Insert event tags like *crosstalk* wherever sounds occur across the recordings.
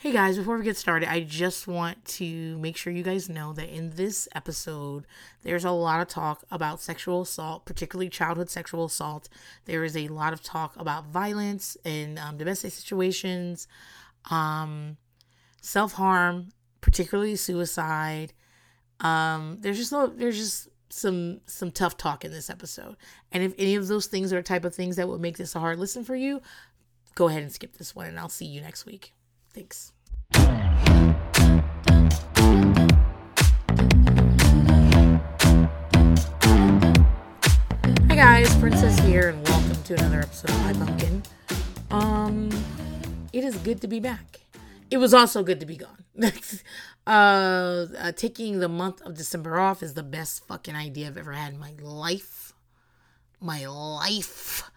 Hey guys, before we get started, I just want to make sure you guys know that in this episode, there's a lot of talk about sexual assault, particularly childhood sexual assault. There is a lot of talk about violence in um, domestic situations, um, self harm, particularly suicide. Um, there's just there's just some some tough talk in this episode. And if any of those things are type of things that would make this a hard listen for you, go ahead and skip this one, and I'll see you next week. Thanks. Hi guys, Princess here, and welcome to another episode of My Pumpkin. Um, it is good to be back. It was also good to be gone. *laughs* uh, uh, taking the month of December off is the best fucking idea I've ever had in my life. My life.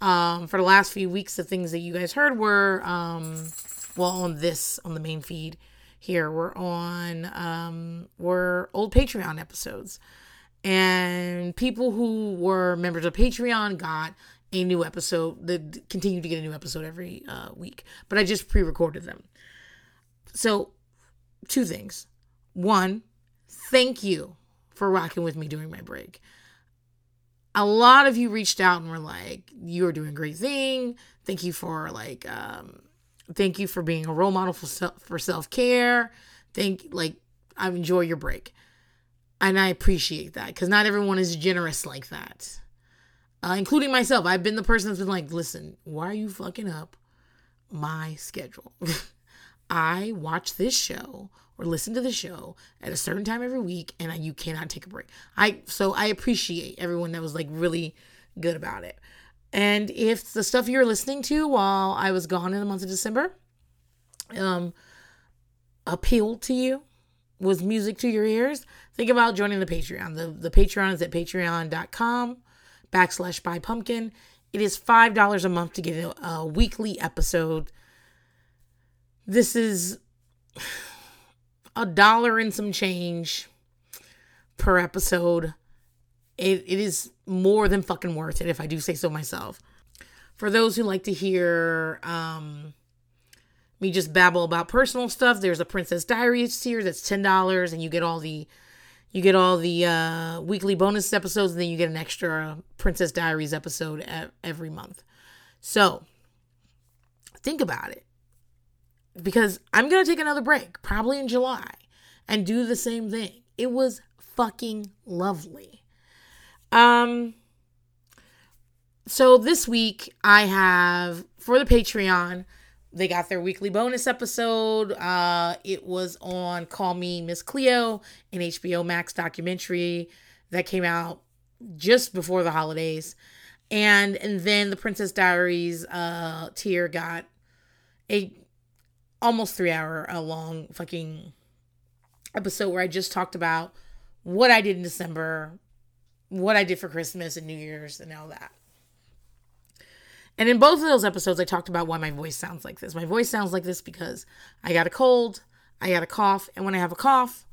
Um, for the last few weeks, the things that you guys heard were um well on this on the main feed here we're on um we're old patreon episodes. And people who were members of patreon got a new episode that continue to get a new episode every uh, week but i just pre-recorded them. So two things. One thank you for rocking with me during my break. A lot of you reached out and were like you're doing a great thing. Thank you for like um Thank you for being a role model for self, for self-care. Thank like I enjoy your break. And I appreciate that cuz not everyone is generous like that. Uh, including myself. I've been the person that's been like, "Listen, why are you fucking up my schedule?" *laughs* I watch this show or listen to the show at a certain time every week and I, you cannot take a break. I so I appreciate everyone that was like really good about it. And if the stuff you're listening to while I was gone in the month of December um, appealed to you, was music to your ears, think about joining the Patreon. The, the Patreon is at patreon.com backslash buy pumpkin. It is $5 a month to get a, a weekly episode. This is *sighs* a dollar and some change per episode it, it is more than fucking worth it if I do say so myself. For those who like to hear um, me just babble about personal stuff, there's a Princess Diaries tier that's ten dollars, and you get all the you get all the uh, weekly bonus episodes, and then you get an extra Princess Diaries episode every month. So think about it, because I'm gonna take another break, probably in July, and do the same thing. It was fucking lovely. Um, so this week I have for the Patreon, they got their weekly bonus episode. Uh, it was on Call Me Miss Cleo, an HBO Max documentary that came out just before the holidays. And and then the Princess Diaries uh tier got a almost three hour a long fucking episode where I just talked about what I did in December, what I did for Christmas and New Year's and all that. And in both of those episodes, I talked about why my voice sounds like this. My voice sounds like this because I got a cold, I got a cough, and when I have a cough,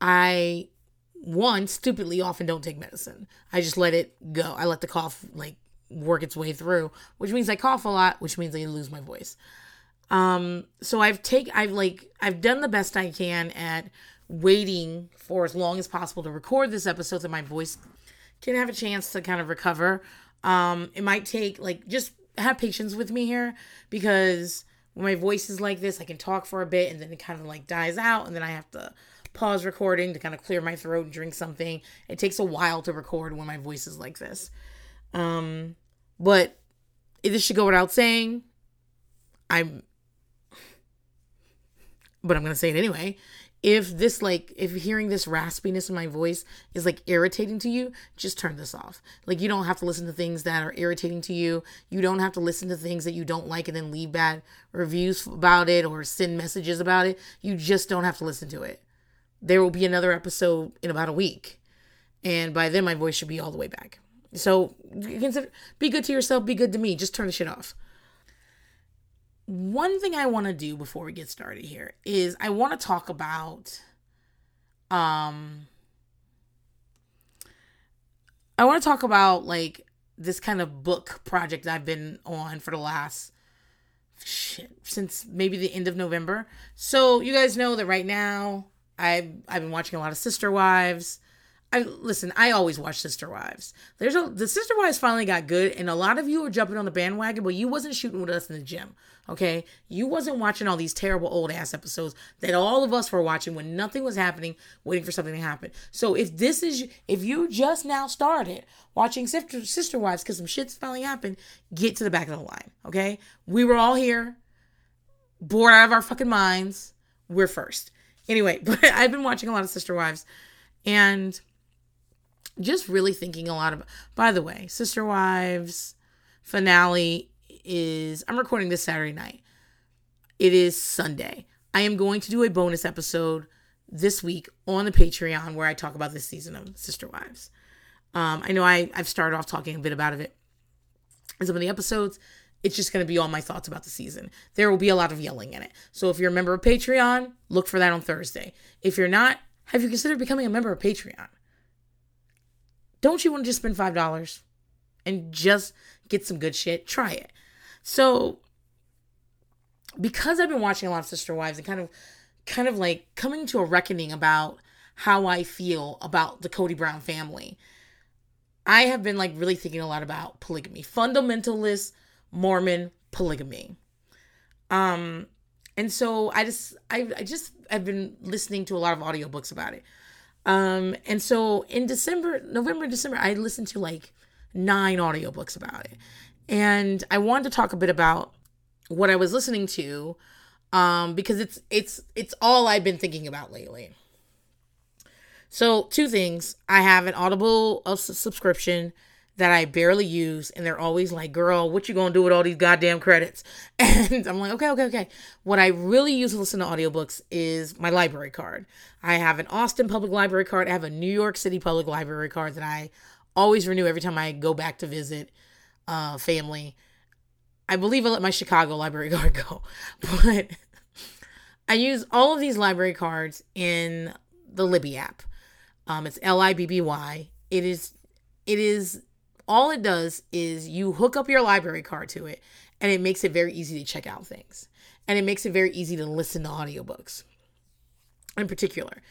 I, one, stupidly often don't take medicine. I just let it go. I let the cough, like, work its way through, which means I cough a lot, which means I lose my voice. Um, so I've take I've like I've done the best I can at waiting for as long as possible to record this episode so my voice can have a chance to kind of recover. Um, it might take like just have patience with me here because when my voice is like this, I can talk for a bit and then it kind of like dies out, and then I have to pause recording to kind of clear my throat and drink something. It takes a while to record when my voice is like this. Um, but this should go without saying. I'm, but I'm gonna say it anyway if this like if hearing this raspiness in my voice is like irritating to you just turn this off. Like you don't have to listen to things that are irritating to you. You don't have to listen to things that you don't like and then leave bad reviews about it or send messages about it. You just don't have to listen to it. There will be another episode in about a week and by then my voice should be all the way back. So consider be good to yourself be good to me. Just turn the shit off one thing I want to do before we get started here is I want to talk about um I want to talk about like this kind of book project I've been on for the last shit since maybe the end of November. So you guys know that right now I've I've been watching a lot of Sister Wives. I listen. I always watch Sister Wives. There's a the Sister Wives finally got good, and a lot of you are jumping on the bandwagon, but you wasn't shooting with us in the gym. Okay, you wasn't watching all these terrible old ass episodes that all of us were watching when nothing was happening, waiting for something to happen. So if this is if you just now started watching Sister Sister Wives because some shit's finally happened, get to the back of the line. Okay, we were all here, bored out of our fucking minds. We're first. Anyway, *laughs* but I've been watching a lot of Sister Wives, and just really thinking a lot of by the way sister wives finale is i'm recording this saturday night. It is sunday. I am going to do a bonus episode this week on the patreon where i talk about this season of sister wives. Um, i know I, i've started off talking a bit about it in some of the episodes. It's just going to be all my thoughts about the season. There will be a lot of yelling in it. So if you're a member of patreon look for that on thursday. If you're not have you considered becoming a member of patreon? Don't you want to just spend $5 and just get some good shit? Try it. So, because I've been watching a lot of Sister Wives and kind of kind of like coming to a reckoning about how I feel about the Kody Brown family, I have been like really thinking a lot about polygamy, fundamentalist Mormon polygamy. Um and so I just I, I just I've been listening to a lot of audiobooks about it. Um, and so in December, November, December, I listened to like nine audiobooks about it. And I wanted to talk a bit about what I was listening to um, because it's it's it's all I've been thinking about lately. So two things: I have an Audible subscription that I barely use, and they're always like, "Girl, what you gonna do with all these goddamn credits?" *laughs* And I'm like, "Okay, okay, okay." What I really use to listen to audiobooks is my library card. I have an Austin Public Library card. I have a New York City Public Library card that I always renew every time I go back to visit uh, family. I believe I let my Chicago library *laughs* card go, but I use all of these library cards in the Libby app. Um, it's L I B B Y. It is it is all it does is you hook up your library card to it and it makes it very easy to check out things and it makes it very easy to listen to audiobooks in particular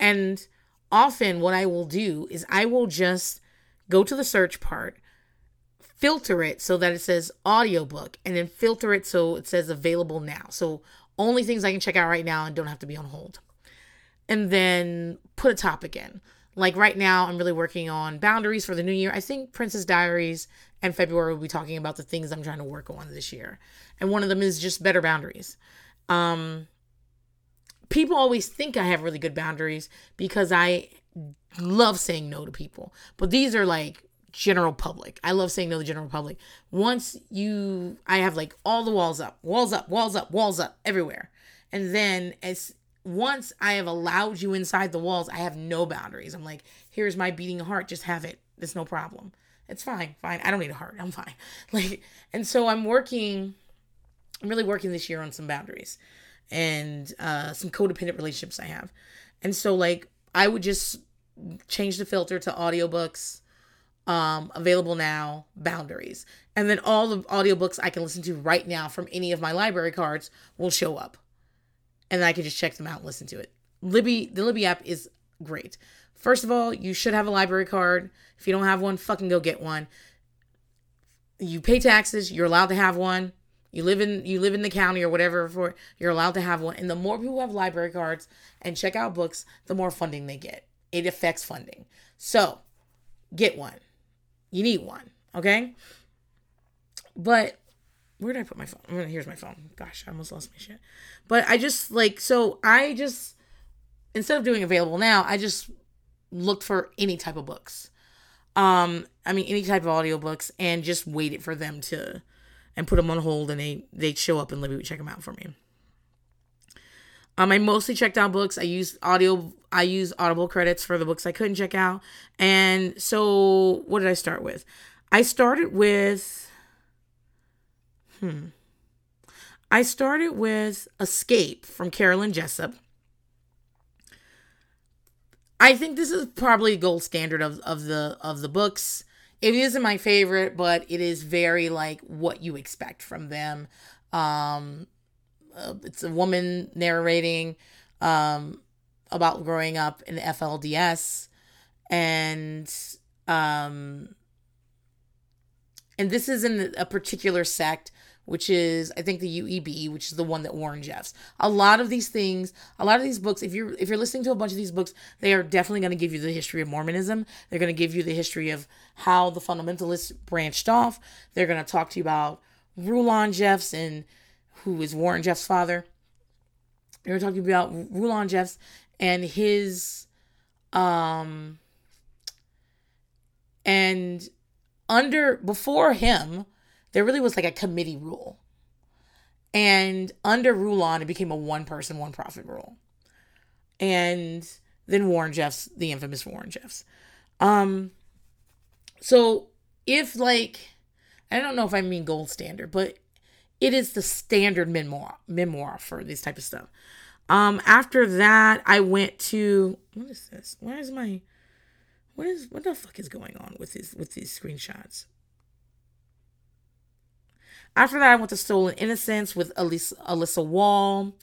and often what i will do is i will just go to the search part filter it so that it says audiobook and then filter it so it says available now so only things i can check out right now and don't have to be on hold and then put a topic in like right now, I'm really working on boundaries for the new year. I think Princess Diaries and February will be talking about the things I'm trying to work on this year. And one of them is just better boundaries. Um, people always think I have really good boundaries because I love saying no to people. But these are like general public. I love saying no to the general public. Once you I have like all the walls up, walls up, walls up, walls up everywhere. And then as once I have allowed you inside the walls, I have no boundaries. I'm like, here's my beating heart, just have it. It's no problem. It's fine, fine. I don't need a heart. I'm fine. *laughs* Like, and so I'm working, I'm really working this year on some boundaries and uh, some codependent relationships I have. And so, like, I would just change the filter to audiobooks, um, available now, boundaries. And then all the audiobooks I can listen to right now from any of my library cards will show up and I can just check them out and listen to it. Libby, the Libby app is great. First of all, you should have a library card. If you don't have one, fucking go get one. You pay taxes, you're allowed to have one. You live in you live in the county or whatever for you're allowed to have one. And the more people have library cards and check out books, the more funding they get. It affects funding. So, get one. You need one, okay? But where did I put my phone? Here's my phone. Gosh, I almost lost my shit. But I just like so I just instead of doing available now, I just looked for any type of books. Um, I mean any type of audiobooks and just waited for them to and put them on hold and they they'd show up and Libby would check them out for me. Um, I mostly checked out books. I used audio. I use Audible credits for the books I couldn't check out. And so, what did I start with? I started with Hmm. I started with Escape from Carolyn Jessop. I think this is probably gold standard of, of the of the books. It isn't my favorite, but it is very like what you expect from them. Um, uh, it's a woman narrating um, about growing up in the FLDS, and um, and this is in a particular sect which is I think the UEP, which is the one that Warren Jeffs. A lot of these things, a lot of these books, if you're if you're listening to a bunch of these books, they are definitely going to give you the history of Mormonism. They're going to give you the history of how the fundamentalists branched off. They're going to talk to you about Rulon Jeffs and who is Warren Jeffs' father. They're talking about Rulon Jeffs and his um and under before him there really was like a committee rule. And under Rulon, it became a one person, one prophet rule. And then Warren Jeffs, the infamous Warren Jeffs. Um, so if like, I don't know if I mean gold standard, but it is the standard memoir memoir for this type of stuff. Um, after that, I went to what is this? Where is my what is what the fuck is going on with these with these screenshots? After that, I went to Stolen Innocence with Elisa, Alyssa Wall.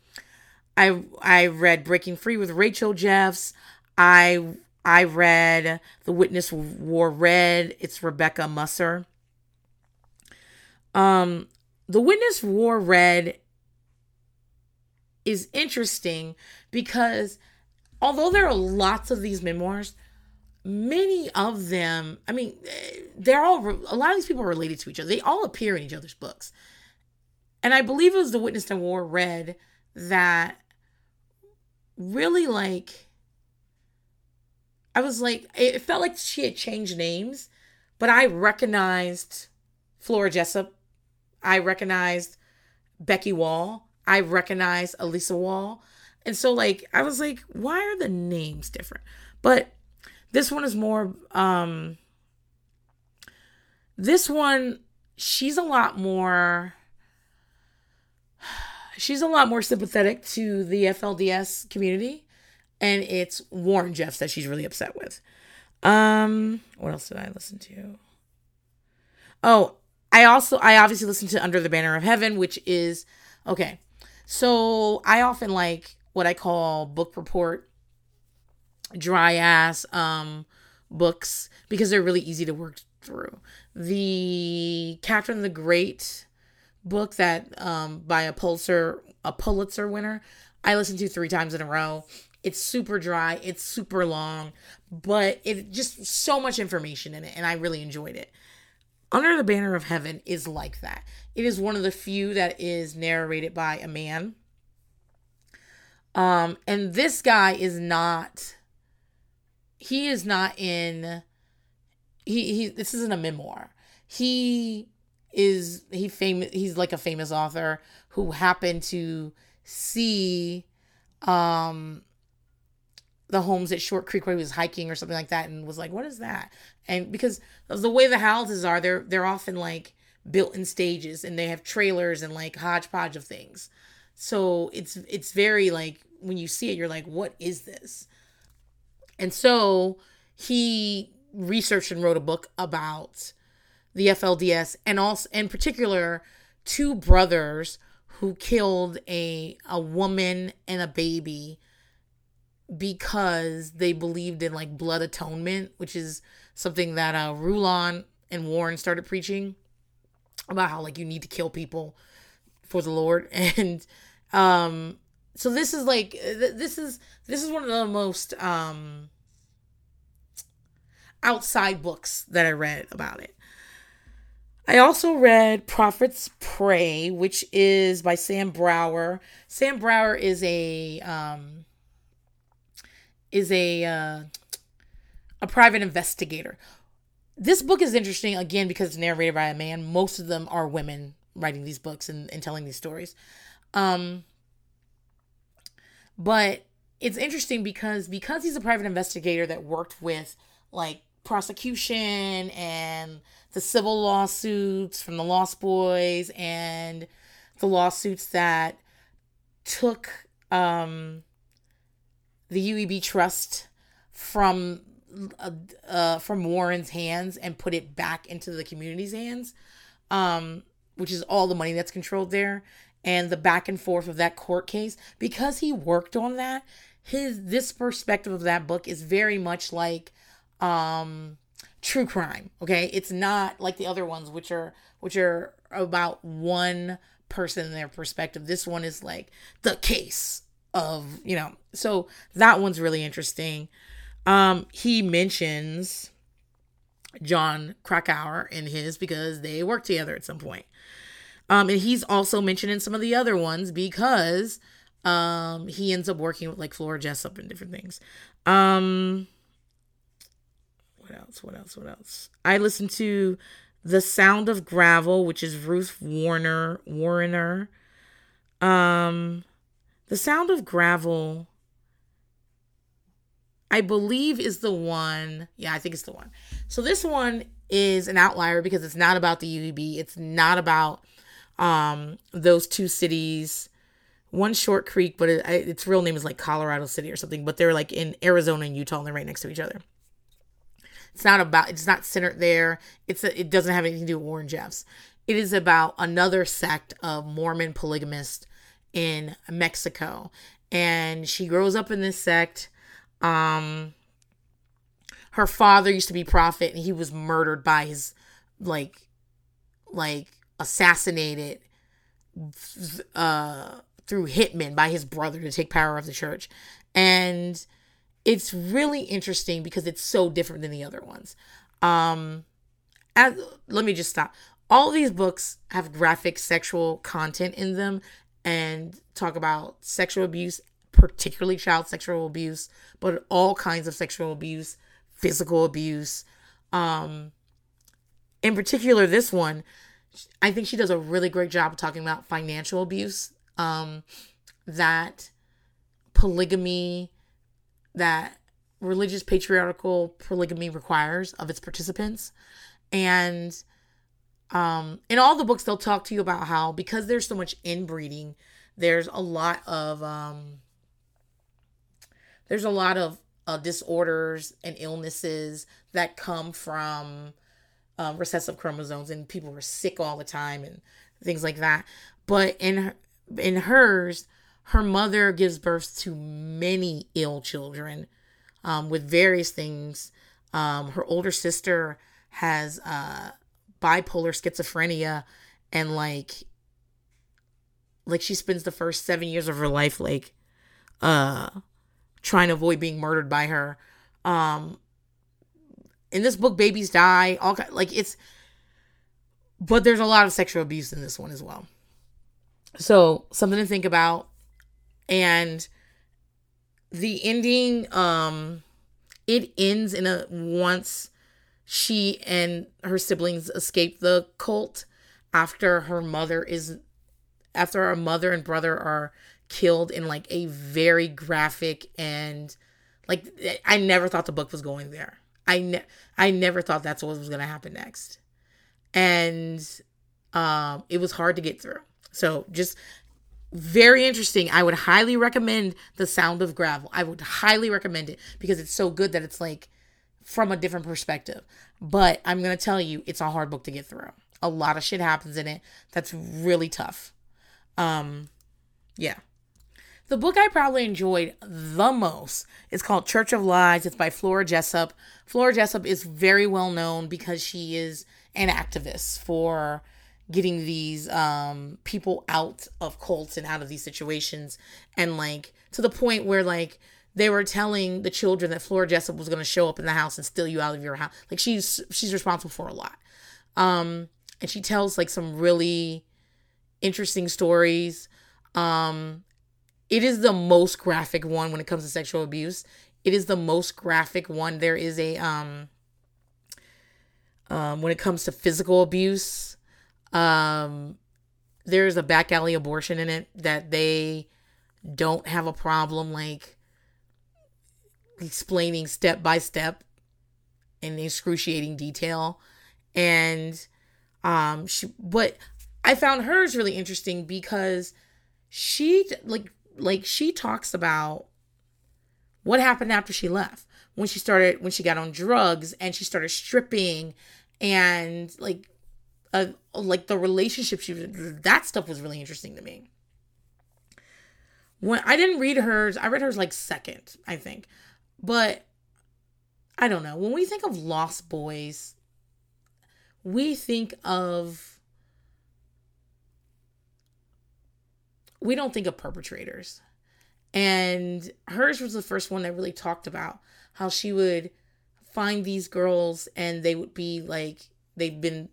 I I read Breaking Free with Rachel Jeffs. I I read The Witness Wore Red. It's Rebecca Musser. Um, The Witness Wore Red is interesting because although there are lots of these memoirs, many of them, I mean, they're all, a lot of these people are related to each other. They all appear in each other's books. And I believe it was The Witness to Wore Red that really like, I was like, it felt like she had changed names, but I recognized Flora Jessop. I recognized Becky Wall. I recognized Elissa Wall. And so, like, I was like, why are the names different? But this one is more um this one she's a lot more she's a lot more sympathetic to the FLDS community and it's Warren Jeffs that she's really upset with. Um what else did I listen to? Oh, I also I obviously listen to Under the Banner of Heaven which is okay. So I often like what I call book report dry ass um books because they're really easy to work through. The Catherine the Great book that um by a Pulitzer a Pulitzer winner, I listened to three times in a row. It's super dry, it's super long, but it just so much information in it and I really enjoyed it. Under the Banner of Heaven is like that. It is one of the few that is narrated by a man. Um and this guy is not he is not in he he this isn't a memoir. He is he famous he's like a famous author who happened to see um the homes at Short Creek where he was hiking or something like that and was like, what is that? And because of the way the houses are, they're they're often like built in stages and they have trailers and like hodgepodge of things. So it's it's very like when you see it, you're like, what is this? And so he researched and wrote a book about the FLDS and also in particular two brothers who killed a a woman and a baby because they believed in like blood atonement, which is something that uh Rulon and Warren started preaching about how like you need to kill people for the Lord *laughs* and um so this is like this is this is one of the most um outside books that I read about it. I also read Prophet's Prey, which is by Sam Brower. Sam Brower is a um is a uh, a private investigator. This book is interesting again because it's narrated by a man. Most of them are women writing these books and, and telling these stories. Um but it's interesting because because he's a private investigator that worked with like prosecution and the civil lawsuits from the Lost Boys and the lawsuits that took um, the UEP trust from uh, uh, from Warren's hands and put it back into the community's hands. Um, which is all the money that's controlled there, and the back and forth of that court case, because he worked on that, his this perspective of that book is very much like um true crime. Okay. It's not like the other ones which are which are about one person and their perspective. This one is like the case of, you know. So that one's really interesting. Um he mentions Jon Krakauer in his because they worked together at some point. Um, and he's also mentioned in some of the other ones because um, he ends up working with like Flora Jessop and different things. Um, what else? What else? What else? I listened to The Sound of Gravel, which is Ruth Wariner Wariner. Um, The Sound of Gravel. I believe is the one. Yeah, I think it's the one. So this one is an outlier because it's not about the UEP. It's not about um, those two cities. One Short Creek, but it, its real name is like Colorado City or something. But they're like in Arizona and Utah, and they're right next to each other. It's not about. It's not centered there. It's a, it doesn't have anything to do with Warren Jeffs. It is about another sect of Mormon polygamists in Mexico, and she grows up in this sect. Um, her father used to be prophet, and he was murdered by his like, like assassinated uh, through hitmen by his brother to take power of the church. And it's really interesting because it's so different than the other ones. Um, as, let me just stop. All these books have graphic sexual content in them and talk about sexual abuse, particularly child sexual abuse, but all kinds of sexual abuse, physical abuse. Um, in particular, this one I think she does a really great job of talking about financial abuse, um, that polygamy, that religious patriarchal polygamy requires of its participants. And um, in all the books, they'll talk to you about how because there's so much inbreeding, there's a lot of um, there's a lot of uh, disorders and illnesses that come from um, recessive chromosomes and people were sick all the time and things like that. But in her, in hers, her mother gives birth to many ill children um, with various things. Um, her older sister has uh, bipolar schizophrenia and like like she spends the first seven years of her life like uh trying to avoid being murdered by her. Um in this book babies die all like it's but there's a lot of sexual abuse in this one as well. So something to think about. And the ending um it ends in a once she and her siblings escape the cult after her mother is after her mother and brother are killed in like a very graphic and like I never thought the book was going there. I ne- I never thought that's what was going to happen next. And um it was hard to get through. So just very interesting. I would highly recommend The Sound of Gravel. I would highly recommend it because it's so good that it's like from a different perspective. But I'm going to tell you it's a hard book to get through. A lot of shit happens in it that's really tough. Um yeah. The book I probably enjoyed the most is called Church of Lies. It's by Flora Jessop. Flora Jessop is very well known because she is an activist for getting these um, people out of cults and out of these situations. And like to the point where like they were telling the children that Flora Jessop was going to show up in the house and steal you out of your house. Like she's she's responsible for a lot. Um, and she tells like some really interesting stories. Um, it is the most graphic one when it comes to sexual abuse. It is the most graphic one. There is a um um when it comes to physical abuse, um there's a back alley abortion in it that they don't have a problem like explaining step by step in excruciating detail and um she but I found hers really interesting because she like like she talks about what happened after she left. When she started when she got on drugs and she started stripping and like uh, like the relationship she was that stuff was really interesting to me. When i didn't read hers. I read hers like second i think. But i don't know. When we think of lost boys we think of we don't think of perpetrators and hers was the first one that really talked about how she would find these girls and they would be like they've been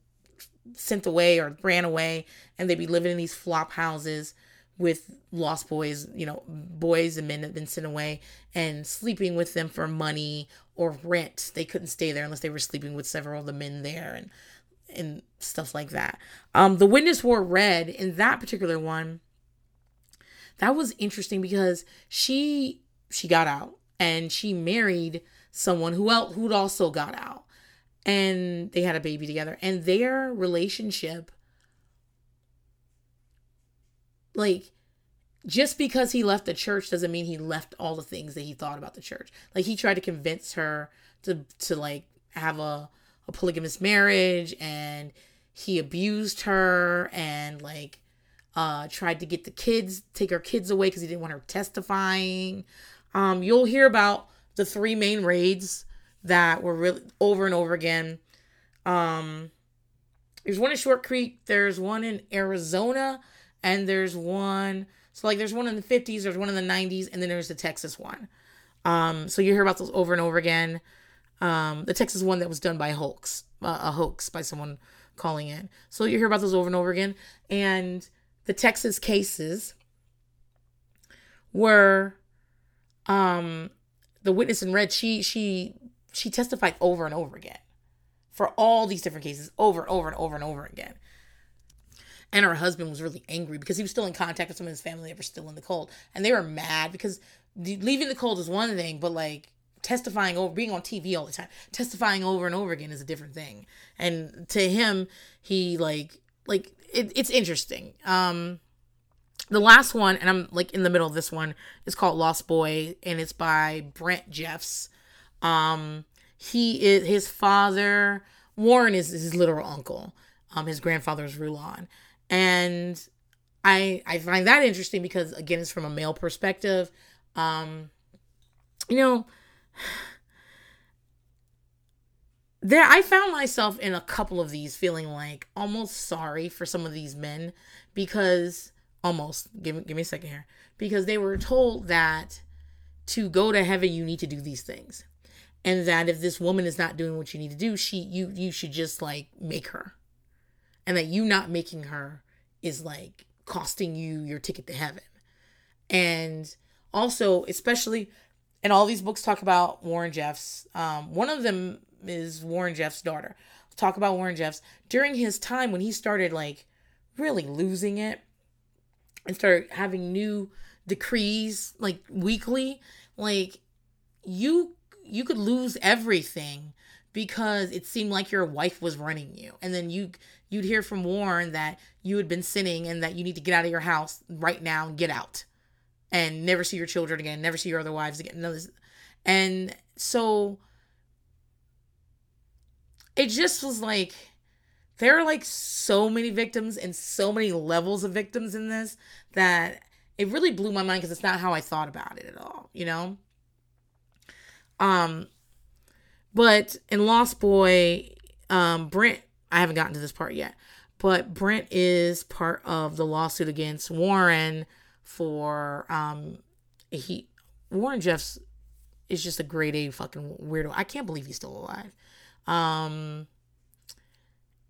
sent away or ran away and they'd be living in these flop houses with lost boys, you know, boys and men that have been sent away and sleeping with them for money or rent. They couldn't stay there unless they were sleeping with several of the men there and and stuff like that. Um the witness wore red in that particular one. That was interesting because she she got out and she married someone who else who'd also got out. And they had a baby together and their relationship like just because he left the church doesn't mean he left all the things that he thought about the church. Like he tried to convince her to to like have a, a polygamous marriage and he abused her and like uh tried to get the kids take her kids away because he didn't want her testifying um you'll hear about the three main raids that were really over and over again. Um, there's one in Short Creek, there's one in Arizona, and there's one. So like, there's one in the 50s, there's one in the 90s, and then there's the Texas one. Um, so you hear about those over and over again. Um, the Texas one that was done by hoax, uh, a hoax by someone calling in. So you hear about those over and over again, and the Texas cases were um the witness in red she she she testified over and over again for all these different cases over and over and over and over again. And her husband was really angry because he was still in contact with some of his family that were still in the cold. And they were mad because leaving the cold is one thing, but like testifying over, being on TV all the time, testifying over and over again is a different thing. And to him, he like, like, it, it's interesting. Um, the last one, and I'm like in the middle of this one, is called Lost Boy, and it's by Brent Jeffs. Um, he is his father. Warren is his literal uncle. Um, his grandfather is Rulon, and I I find that interesting because again, it's from a male perspective. Um, you know, there I found myself in a couple of these feeling like almost sorry for some of these men because almost give give me a second here because they were told that to go to heaven you need to do these things. And that if this woman is not doing what you need to do she you you should just like make her. And that you not making her is like costing you your ticket to heaven. And also especially and all these books talk about warren jeffs um, one of them is warren jeffs daughter. Talk about warren jeffs. During his time when he started like really losing it and started having new decrees like weekly like you you could lose everything because it seemed like your wife was running you. And then you you'd hear from warren that you had been sinning and that you need to get out of your house right now and get out and never see your children again never see your other wives again and so it just was like there are like so many victims and so many levels of victims in this that it really blew my mind because it's not how I thought about it at all, you know? Um, but in Lost Boy, um, Brent, I haven't gotten to this part yet, but Brent is part of the lawsuit against Warren for um he Warren Jeffs is just a grade A fucking weirdo. I can't believe he's still alive. Um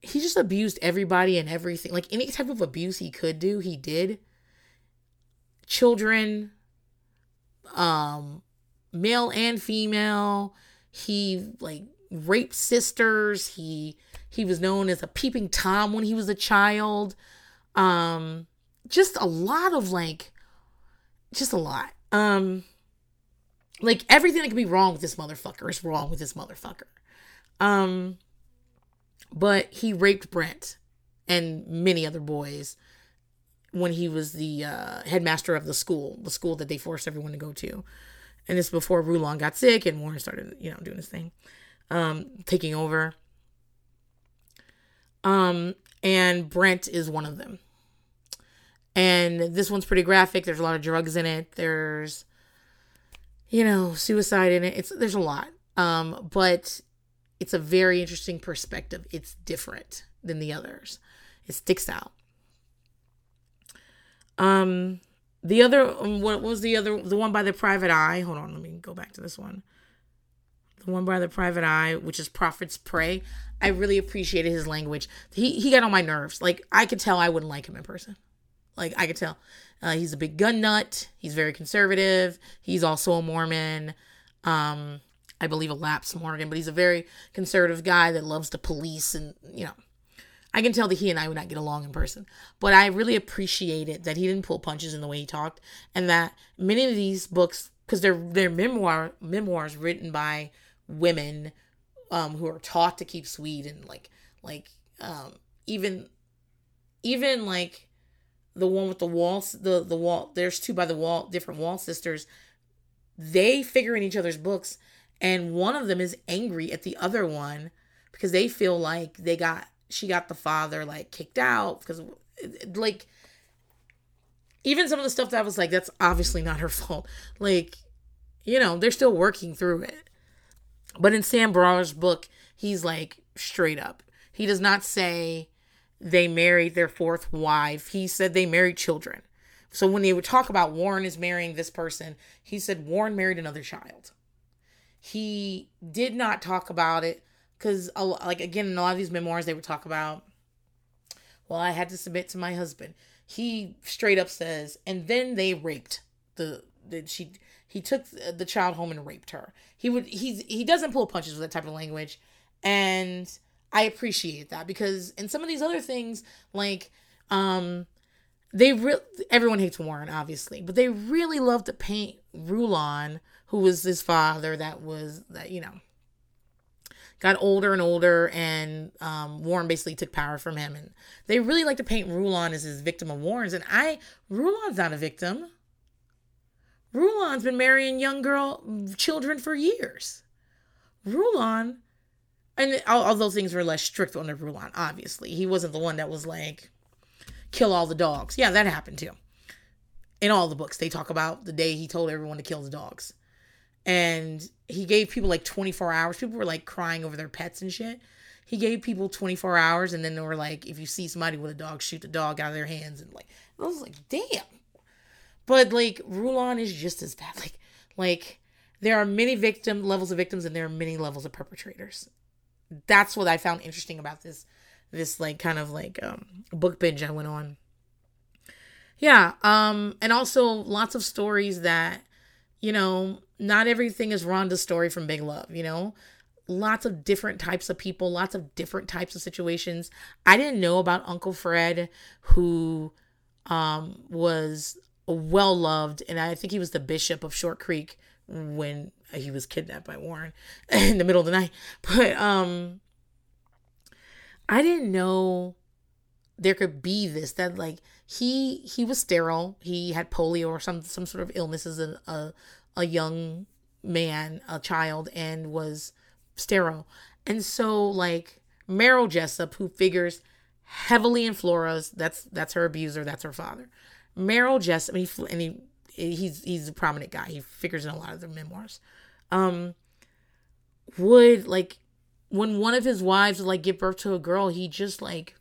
he just abused everybody and everything. Like any type of abuse he could do, he did. Children, um, male and female. He like raped sisters. He he was known as a peeping tom when he was a child. Um, just a lot of like, just a lot. Um, like everything that could be wrong with this motherfucker is wrong with this motherfucker. Um, but he raped Brent and many other boys when he was the uh, headmaster of the school, the school that they forced everyone to go to. And this before Rulon got sick and Warren started, you know, doing his thing, um, taking over. Um, and Brent is one of them. And this one's pretty graphic. There's a lot of drugs in it. There's, you know, suicide in it. It's there's a lot. Um, but it's a very interesting perspective. It's different than the others. It sticks out. Um, the other um, what was the other the one by the private eye? Hold on, let me go back to this one. The one by the private eye, which is Prophet's Prey. I really appreciated his language. He he got on my nerves. Like I could tell I wouldn't like him in person. Like I could tell. Uh, he's a big gun nut. He's very conservative. He's also a Mormon. Um, I believe a lapsed Mormon, but he's a very conservative guy that loves the police and you know I can tell that he and I would not get along in person. But I really appreciated that he didn't pull punches in the way he talked, and that many of these books, because they're they're memoir memoirs written by women um, who are taught to keep sweet and like like um, even even like the one with the walls the the wall there's two by the wall different wall sisters they figure in each other's books and one of them is angry at the other one because they feel like they got she got the father like kicked out because like even some of the stuff that I was like that's obviously not her *laughs* fault. Like you know they're still working through it. But in sam brower's book he's like straight up. He does not say they married their fourth wife. He said they married children. So when they would talk about warren is marrying this person he said warren married another child he did not talk about it because like again in a lot of these memoirs they would talk about well i had to submit to my husband. He straight up says and then they raped the, the she he took the child home and raped her. He would he's he doesn't pull punches with that type of language and i appreciate that because in some of these other things like um they really everyone hates warren obviously but they really love to paint rulon who was his father that was that you know got older and older, and um, Warren basically took power from him. And they really like to paint Rulon as his victim of Warren's. And I, Rulon's not a victim. Rulon's been marrying young girl children for years. Rulon, and although things were less strict on the Rulon, obviously he wasn't the one that was like kill all the dogs. Yeah, that happened too. In all the books, they talk about the day he told everyone to kill the dogs and he gave people like 24 hours. People were like crying over their pets and shit. He gave people 24 hours, and then they were like, if you see somebody with a dog, shoot the dog out of their hands. And like, I was like, damn. But like, Rulon is just as bad. Like, like there are many victim levels of victims, and there are many levels of perpetrators. That's what I found interesting about this, this like kind of like um, book binge I went on. Yeah, um, and also lots of stories that, you know, not everything is Rhonda's story from Big Love, you know? Lots of different types of people, lots of different types of situations. I didn't know about Uncle Fred, who um, was well loved, and I think he was the bishop of Short Creek when he was kidnapped by Warren *laughs* in the middle of the night. But um, I didn't know there could be this that like he he was sterile he had polio or some some sort of illness as a, a a young man, a child, and was sterile. And so like Merril Jessop, who figures heavily in Flora's, that's that's her abuser, that's her father. Merril Jessop, and, he, and he he's he's a prominent guy. He figures in a lot of the memoirs. Um, would like when one of his wives would like give birth to a girl, he just like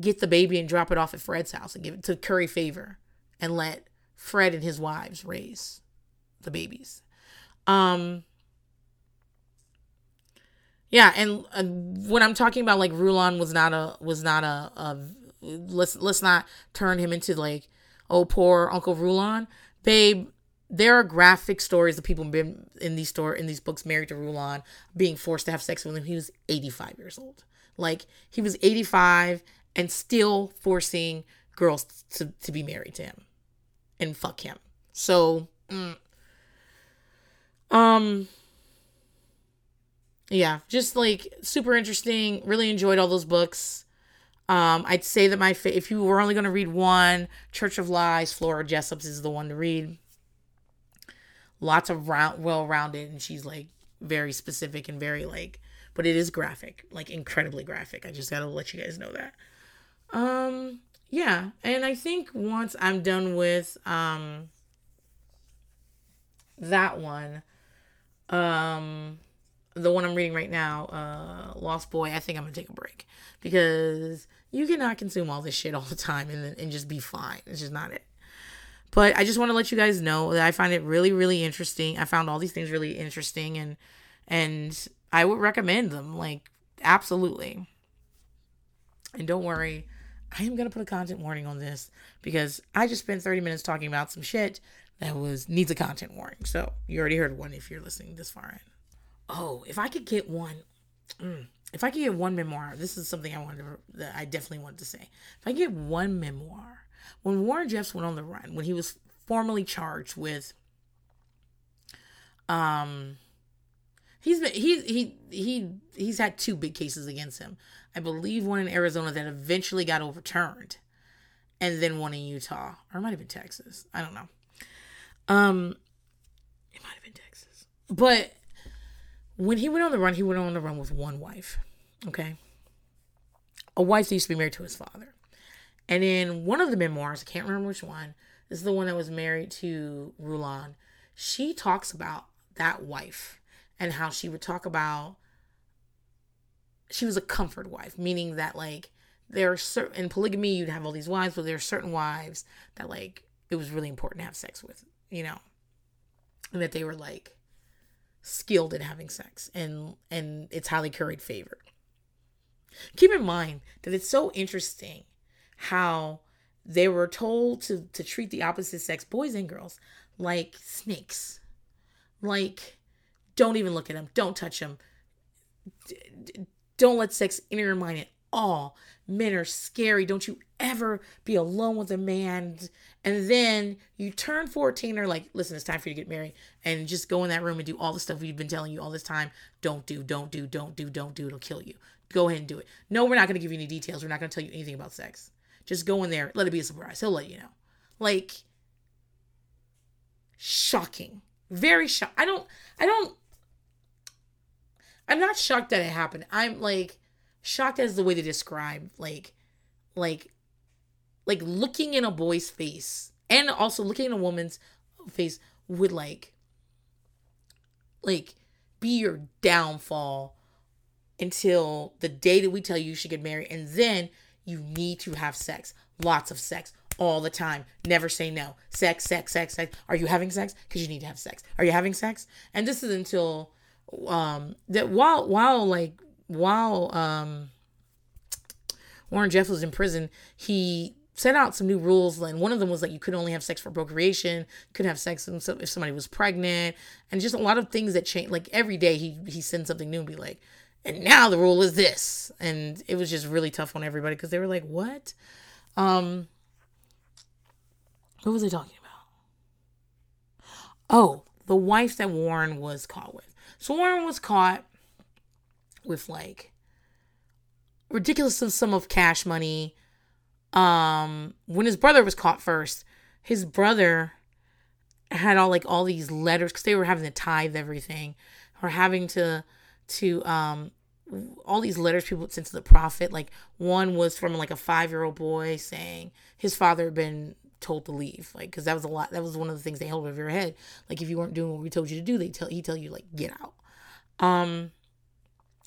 get the baby and drop it off at Fred's house and give it to curry favor and let Fred and his wives raise the babies. Um yeah, and uh, when I'm talking about like Rulon was not a was not a, a let's let's not turn him into like oh poor Uncle Rulon, babe. There are graphic stories of people been in these store in these books married to Rulon being forced to have sex with him. He was 85 years old. Like he was 85 and still forcing girls to, to be married to him and fuck him. So mm, um yeah, just like super interesting. Really enjoyed all those books. Um, I'd say that my fa- if you were only going to read one, Church of Lies, Flora Jessop's is the one to read. Lots of round, well-rounded, and she's like very specific and very like, but it is graphic, like incredibly graphic. I just gotta let you guys know that. Um, yeah, and I think once I'm done with um that one, um, the one I'm reading right now, uh, Lost Boy, I think I'm gonna take a break because you cannot consume all this shit all the time and and just be fine. It's just not it. But I just want to let you guys know that I find it really, really interesting. I found all these things really interesting and and I would recommend them. Like absolutely. And don't worry, I am gonna put a content warning on this because I just spent 30 minutes talking about some shit that was needs a content warning. So you already heard one if you're listening this far in. Oh, if I could get one, mm, if I could get one memoir, this is something I wanted to, that I definitely wanted to say. If I get one memoir, when Warren Jeffs went on the run, when he was formally charged with, um, he's been he he he he's had two big cases against him. I believe one in Arizona that eventually got overturned, and then one in Utah, or it might have been Texas. I don't know. Um, it might have been Texas, but when he went on the run, he went on the run with one wife. Okay, a wife that used to be married to his father, and in one of the memoirs, I can't remember which one. This is the one that was married to Rulon. She talks about that wife and how she would talk about she was a comfort wife, meaning that like there are certain in polygamy you'd have all these wives, but there are certain wives that like it was really important to have sex with, you know, and that they were like skilled in having sex and and it's highly curried favor. Keep in mind that it's so interesting how they were told to to treat the opposite sex, boys and girls, like snakes. Like don't even look at them, don't touch them. D- don't let sex enter your mind at all. Men are scary. Don't you ever be alone with a man. And then you turn 14 or like, listen, it's time for you to get married and just go in that room and do all the stuff we've been telling you all this time. Don't do, don't do, don't do, don't do. It'll kill you. Go ahead and do it. No, we're not going to give you any details. We're not going to tell you anything about sex. Just go in there. Let it be a surprise. He'll let you know. Like, shocking. Very shocked. I don't, I don't, I'm not shocked that it happened. I'm like shocked as the way they describe like like like looking in a boy's face and also looking in a woman's face would like like be your downfall until the day that we tell you you should get married and then you need to have sex. Lots of sex all the time. Never say no. Sex sex sex sex. Are you having sex? Because you need to have sex. Are you having sex? And this is until um that while while like while um Warren Jeff was in prison, he set out some new rules and one of them was like you could only have sex for procreation couldn't have sex if somebody was pregnant and just a lot of things that change like every day he he sends something new and be like and now the rule is this. And it was just really tough on everybody because they were like what? Um what was I talking about? Oh the wife that warren was caught with so Warren was caught with like ridiculous sum of cash money. Um, when his brother was caught first, his brother had all like all these letters because they were having to tithe everything, or having to to um all these letters people sent to the prophet. Like one was from like a five year old boy saying his father had been told to leave. Like because that was a lot that was one of the things they held over your head. Like if you weren't doing what we told you to do they tell he tell you like get out. Um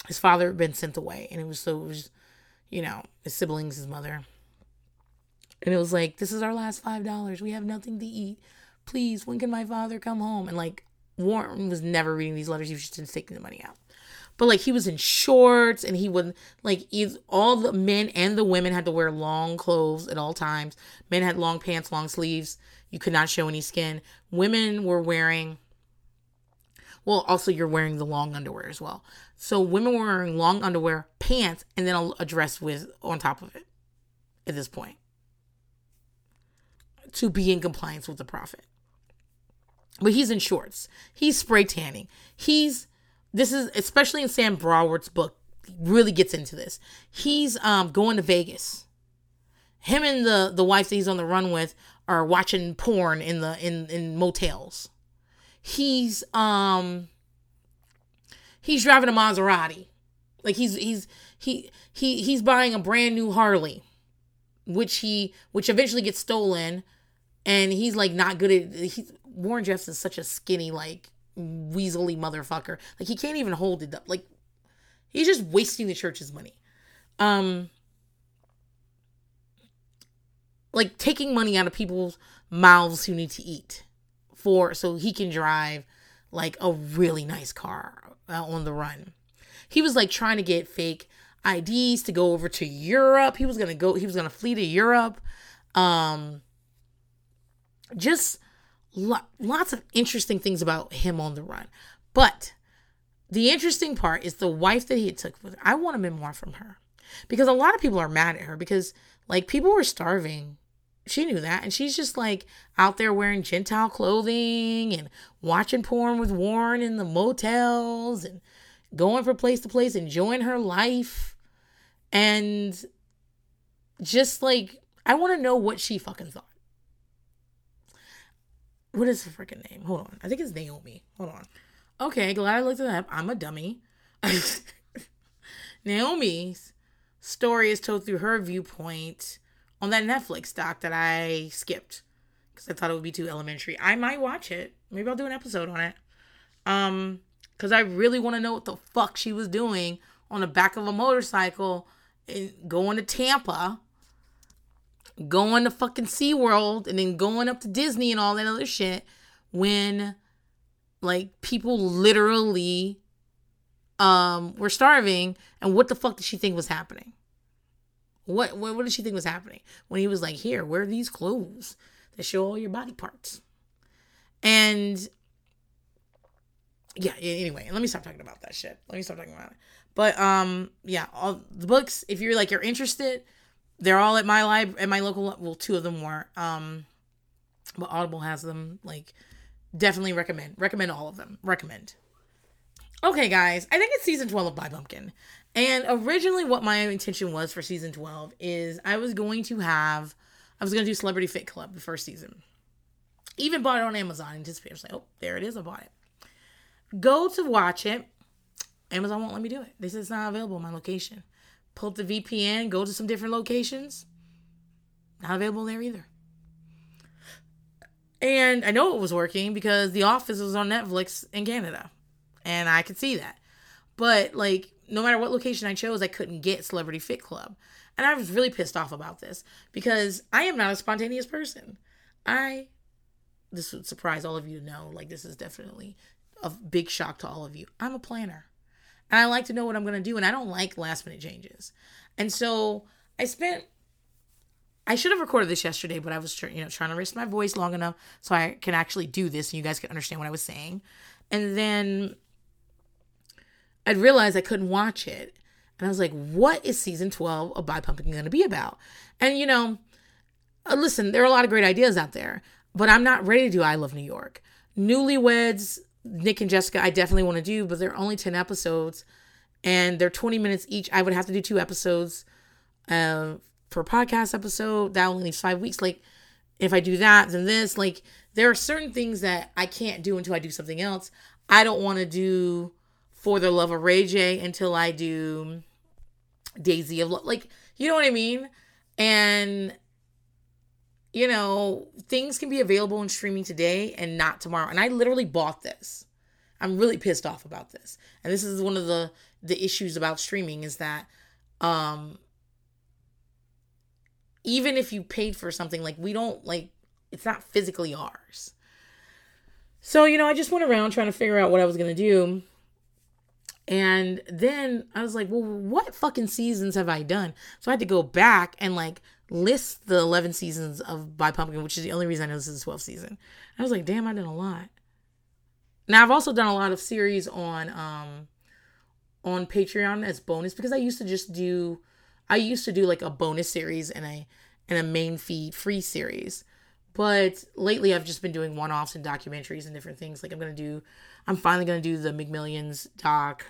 his father had been sent away and it was so it was you know his siblings his mother. And it was like this is our last five dollars. We have nothing to eat. Please when can my father come home? And like warren was never reading these letters. He was just taking the money out but like he was in shorts and he would like all the men and the women had to wear long clothes at all times. Men had long pants long sleeves. You could not show any skin. Women were wearing well also you're wearing the long underwear as well. So women were wearing long underwear pants and then a dress with on top of it at this point to be in compliance with the prophet. But he's in shorts. He's spray tanning. He's this is especially in Sam Brower's book really gets into this. He's um going to Vegas. Him and the the wife that he's on the run with are watching porn in the in in motels. He's um he's driving a Maserati. Like he's he's he he he's buying a brand new Harley. which he which eventually gets stolen and he's like not good at he's Warren Jeffs is such a skinny like weaselly motherfucker. Like he can't even hold it up. Like he's just wasting the church's money. Um like taking money out of people's mouths who need to eat for so he can drive like a really nice car uh, on the run. He was like trying to get fake IDs to go over to Europe. He was going to go he was going to flee to Europe. Um just lo- lots of interesting things about him on the run. But the interesting part is the wife that he took with her. I want a memoir from her because a lot of people are mad at her because like people were starving. She knew that. And she's just like out there wearing Gentile clothing and watching porn with Warren in the motels and going from place to place, enjoying her life. And just like, I want to know what she fucking thought what is her freaking name? Hold on. I think it's Naomi. Hold on. Okay, glad I looked it up. I'm a dummy. *laughs* Naomi's story is told through her viewpoint on that Netflix doc that I skipped because I thought it would be too elementary. I might watch it. Maybe I'll do an episode on it. Um, because I really want to know what the fuck she was doing on the back of a motorcycle and going to Tampa going to fucking SeaWorld and then going up to Disney and all that other shit when like people literally um were starving and what the fuck did she think was happening? What what, what did she think was happening when he was like, "Here, wear these clothes that show all your body parts." And yeah, anyway, let me stop talking about that shit. Let me stop talking about it. But um yeah, all the books if you're like you're interested, they're all at my lib at my local well two of them were um but audible has them like definitely recommend recommend all of them recommend. Okay guys i think it's season 12 of buy pumpkin. And originally what my intention was for season 12 is i was going to have i was going to do celebrity fit club the first season. Even bought it on amazon anticipated like oh there it is i bought it. Go to watch it. Amazon won't let me do it. Said it's not available in my location pull up the VPN, go to some different locations. Not available there either. And I know it was working because The Office was on Netflix in Canada. And I could see that. But like no matter what location I chose, I couldn't get Celebrity Fit Club. And I was really pissed off about this because I am not a spontaneous person. I this would surprise all of you to know, like this is definitely a big shock to all of you. I'm a planner and I like to know what I'm going to do and I don't like last minute changes. And so I spent I should have recorded this yesterday, but I was you know trying to rest my voice long enough so I can actually do this and you guys can understand what I was saying. And then I'd realized I couldn't watch it. And I was like, what is season 12 of Buy Pumpkin going to be about? And you know, uh, listen, there are a lot of great ideas out there, but I'm not ready to do I Love New York. Newlyweds Nick and Jessica, I definitely want to do, but they're only 10 episodes and they're 20 minutes each. I would have to do two episodes uh, for a podcast episode. That only leaves five weeks. Like, if I do that, then this. Like, there are certain things that I can't do until I do something else. I don't want to do For the Love of Ray J until I do Daisy of Love. Like, you know what I mean? And you know, things can be available in streaming today and not tomorrow. And I literally bought this. I'm really pissed off about this. And this is one of the the issues about streaming is that um even if you paid for something like we don't like it's not physically ours. So, you know, I just went around trying to figure out what I was going to do. And then I was like, well, what fucking seasons have I done? So I had to go back and like list the 11 seasons of Buy Pumpkin, which is the only reason I know this is the 12th season. I was like, damn, I did a lot. Now I've also done a lot of series on um on Patreon as bonus because I used to just do I used to do like a bonus series and a and a main feed free series. But lately I've just been doing one-offs and documentaries and different things. Like I'm gonna do I'm finally gonna do the McMillions doc.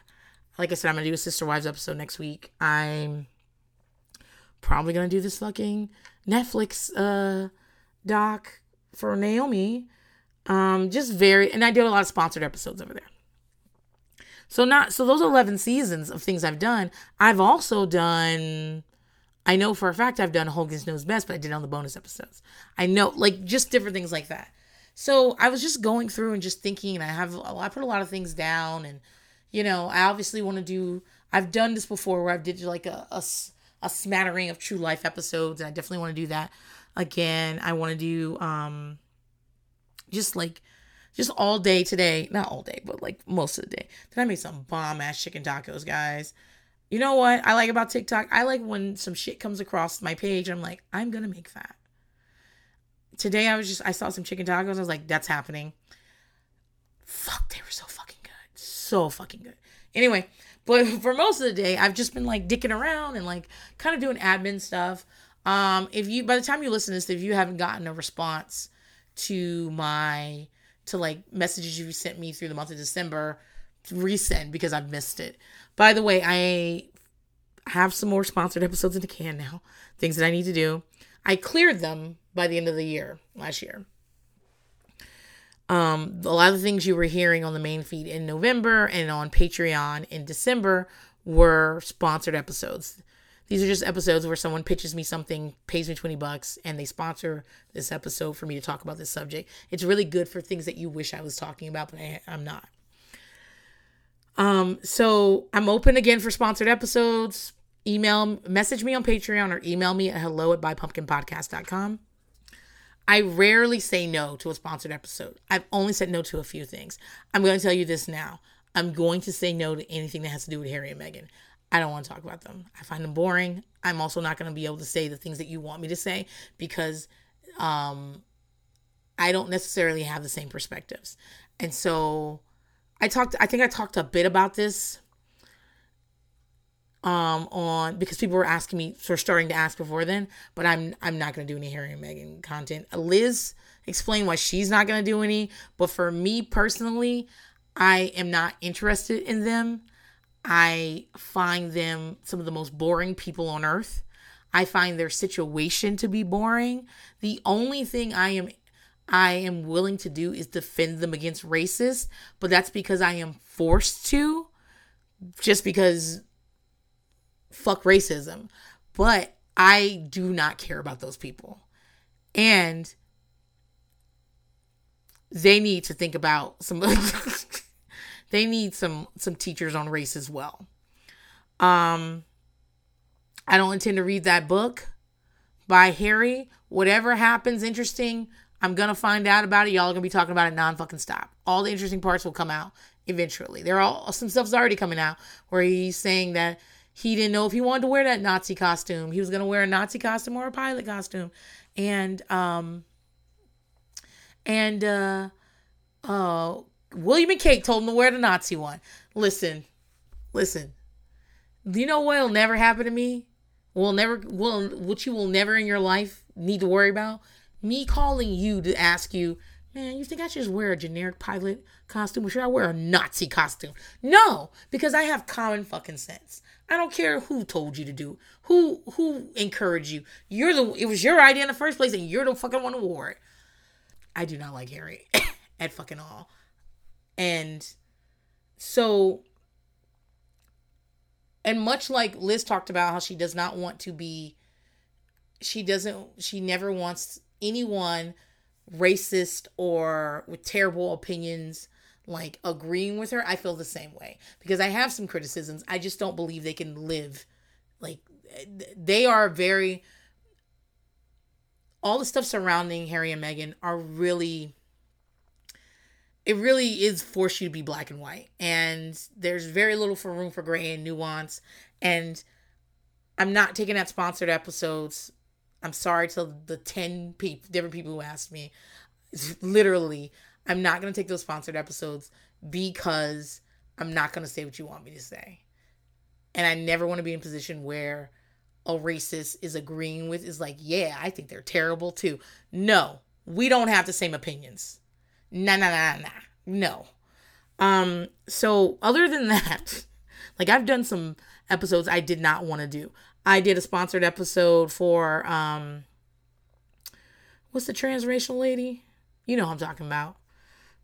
Like I said, I'm gonna do a Sister Wives episode next week. I'm probably gonna do this fucking Netflix uh doc for Naomi. Um, just very and I did a lot of sponsored episodes over there. So not so those 11 seasons of things I've done. I've also done I know for a fact I've done Hogan's Knows Best, but I did on the bonus episodes. I know, like, just different things like that. So I was just going through and just thinking, and I have, I put a lot of things down, and, you know, I obviously want to do, I've done this before where I've did like a, a, a smattering of true life episodes, and I definitely want to do that again. I want to do, um, just like, just all day today, not all day, but like most of the day. Then I made some bomb ass chicken tacos, guys. You know what I like about TikTok? I like when some shit comes across my page. I'm like, I'm gonna make that. Today I was just I saw some chicken tacos. I was like, that's happening. Fuck, they were so fucking good. So fucking good. Anyway, but for most of the day, I've just been like dicking around and like kind of doing admin stuff. Um, if you by the time you listen to this, if you haven't gotten a response to my to like messages you sent me through the month of December, resend because I've missed it. By the way, I have some more sponsored episodes in the can now, things that I need to do. I cleared them by the end of the year last year. Um, a lot of the things you were hearing on the main feed in November and on Patreon in December were sponsored episodes. These are just episodes where someone pitches me something, pays me 20 bucks, and they sponsor this episode for me to talk about this subject. It's really good for things that you wish I was talking about, but I, I'm not. Um, so I'm open again for sponsored episodes. Email, message me on Patreon or email me at hello at buypumpkinpodcast.com. I rarely say no to a sponsored episode. I've only said no to a few things. I'm going to tell you this now. I'm going to say no to anything that has to do with Harry and Meghan. I don't want to talk about them. I find them boring. I'm also not going to be able to say the things that you want me to say because um, I don't necessarily have the same perspectives. And so I talked, I think I talked a bit about this um on because people were asking me of starting to ask before then but i'm i'm not to do any harry and meghan content liz explained why she's not to do any but for me personally i am not interested in them I find them some of the most boring people on earth. I find their situation to be boring. The only thing I am I am willing to do is defend them against racists, but that's because I am forced to just because fuck racism. But I do not care about those people. And they need to think about some *laughs* they need some some teachers on race as well. Um I don't intend to read that book by Harry. Whatever happens interesting, I'm gonna find out about it. Y'all are gonna be talking about it non fucking stop. All the interesting parts will come out eventually. There are all some stuff's already coming out where he's saying that he didn't know if he wanted to wear that Nazi costume. He was gonna wear a Nazi costume or a pilot costume. And um and uh uh William and Kate told him to wear the Nazi one. Listen, listen. Do you know what'll never happen to me? Will never will what you will never in your life need to worry about? Me calling you to ask you, man, you think I should just wear a generic pilot costume or should I wear a Nazi costume? No, because I have common fucking sense. I don't care who told you to do, who who encouraged you. You're the it was your idea in the first place, and you're the fucking one who wore it. I do not like Harry *coughs* at fucking all. And so, and much like Liz talked about how she does not want to be, she doesn't, she never wants anyone racist or with terrible opinions like agreeing with her. I feel the same way because I have some criticisms. I just don't believe they can live like they are very all the stuff surrounding Harry and Meghan are really it really is force you to be black and white and there's very little for room for gray and nuance and i'm not taking that sponsored episodes i'm sorry to the 10 people different people who asked me *laughs* literally i'm not going to take those sponsored episodes because i'm not going to say what you want me to say and i never want to be in a position where a racist is agreeing with is like yeah i think they're terrible too no we don't have the same opinions nah, nah, nah, nah. No. Um, so other than *laughs* that, like I've done some episodes I did not want to do. I did a sponsored episode for um what's the transracial lady? You know I'm talking about.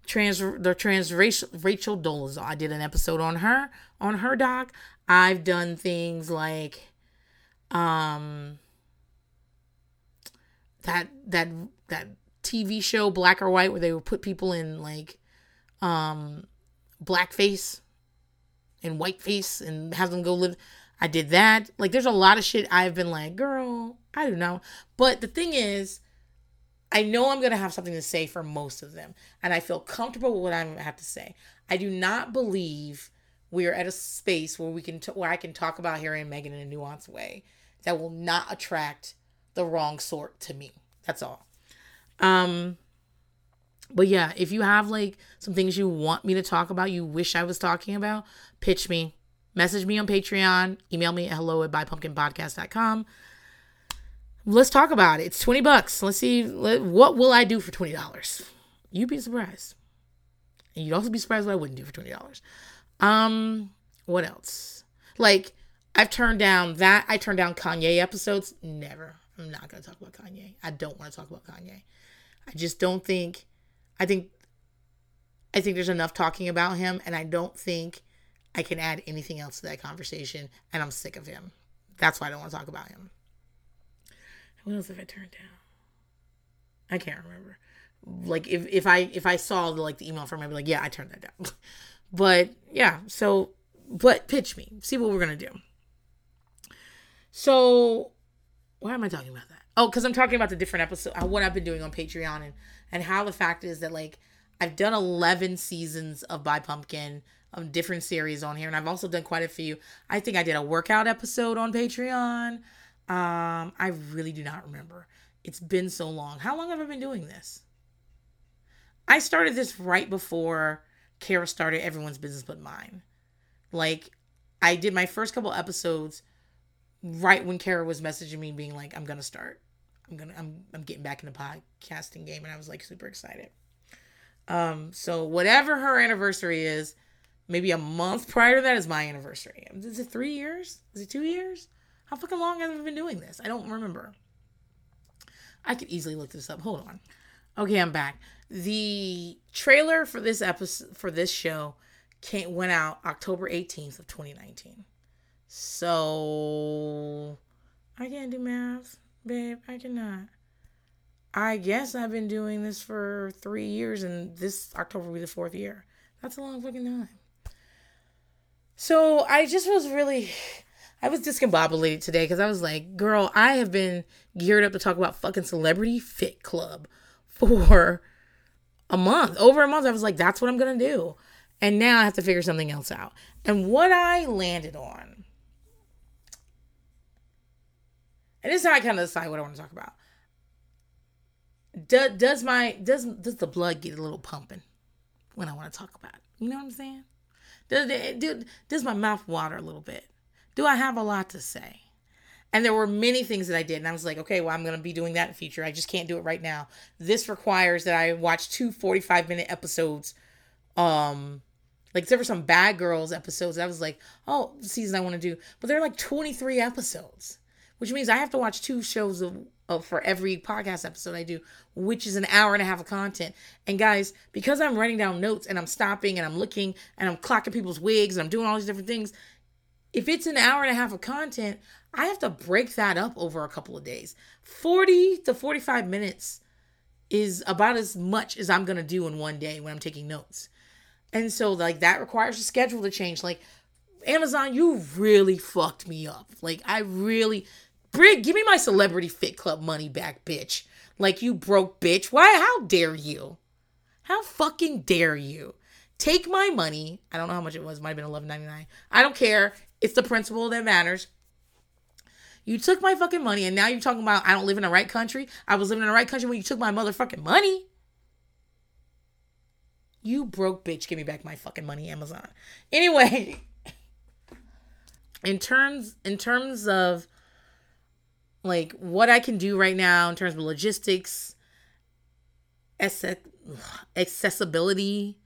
Trans the transracial Rachel Dolezal. I did an episode on her on her doc. I've done things like Um that that that TV show Black or White where they would put people in like um blackface and whiteface and have them go live I did that. Like there's a lot of shit I've been like, girl, I don't know. But the thing is, I know I'm going to have something to say for most of them. And I feel comfortable with what I have to say. I do not believe we are at a space where we can, t- where I can talk about Harry and Meghan in a nuanced way that will not attract the wrong sort to me. That's all. Um, but yeah, if you have like some things you want me to talk about, you wish I was talking about, pitch me. Message me on Patreon. Email me at hello at buypumpkinpodcast.com let's talk about it. It's 20 bucks. Let's see what will I do for $20? You'd be surprised. And you'd also be surprised what I wouldn't do for $20. Um, what else? Like I've turned down that I turned down Kanye episodes. Never. I'm not going to talk about Kanye. I don't want to talk about Kanye. I just don't think I think I think there's enough talking about him and I don't think I can add anything else to that conversation and I'm sick of him. That's why I don't want to talk about him. What else have I turned down? I can't remember. Like if if I if I saw like the email from I'd be like, yeah, I turned that down. *laughs* but yeah, so but pitch me, see what we're gonna do. So why am I talking about that? Oh, because I'm talking about the different episode, uh, what I've been doing on Patreon, and and how the fact is that like I've done 11 seasons of Buy Pumpkin of different series on here, and I've also done quite a few. I think I did a workout episode on Patreon. Um, I really do not remember. It's been so long. How long have I been doing this? I started this right before Kara started Everyone's Business But Mine. Like, I did my first couple episodes right when Kara was messaging me, being like, "I'm gonna start. I'm gonna. I'm. I'm getting back in the podcasting game," and I was like super excited. Um, so whatever her anniversary is, maybe a month prior to that is my anniversary. Is it three years? Is it two years? How fucking long have I been doing this? I don't remember. I could easily look this up. Hold on. Okay, I'm back. The trailer for this episode for this show came went out October 18th of 2019. So I can't do math, babe. I cannot. I guess I've been doing this for three years, and this October will be the fourth year. That's a long fucking time. So I just was really I was discombobulated today because I was like, girl, I have been geared up to talk about fucking Celebrity Fit Club for a month, over a month. I was like, that's what I'm going to do. And now I have to figure something else out. And what I landed on, and this is how I kind of decide what I want to talk about. Do, does my does does the blood get a little pumping when I want to talk about it? You know what I'm saying? Does, does, does my mouth water a little bit? Do I have a lot to say? And there were many things that I did. And I was like, okay, well, I'm going to be doing that in future. I just can't do it right now. This requires that I watch two 45 minute episodes. Um, like there were some Bad Girls episodes. I was like, oh, season I want to do. But there are like 23 episodes, which means I have to watch two shows of, of for every podcast episode I do, which is an hour and a half of content. And guys, because I'm writing down notes and I'm stopping and I'm looking and I'm clocking people's wigs and I'm doing all these different things, if it's an hour and a half of content, I have to break that up over a couple of days. 40 to 45 minutes is about as much as I'm going to do in one day when I'm taking notes. And so, like, that requires a schedule to change. Like, Amazon, you really fucked me up. Like, I really. Brig, give me my Celebrity Fit Club money back, bitch. Like, you broke bitch. Why? How dare you? How fucking dare you? Take my money. I don't know how much it was. Might have been eleven ninety nine. I don't care. It's the principle that matters. You took my fucking money and now you're talking about I don't live in the right country. I was living in the right country when you took my motherfucking money. You broke bitch, give me back my fucking money, Amazon. Anyway, *laughs* in terms in terms of like what I can do right now in terms of logistics, accessibility,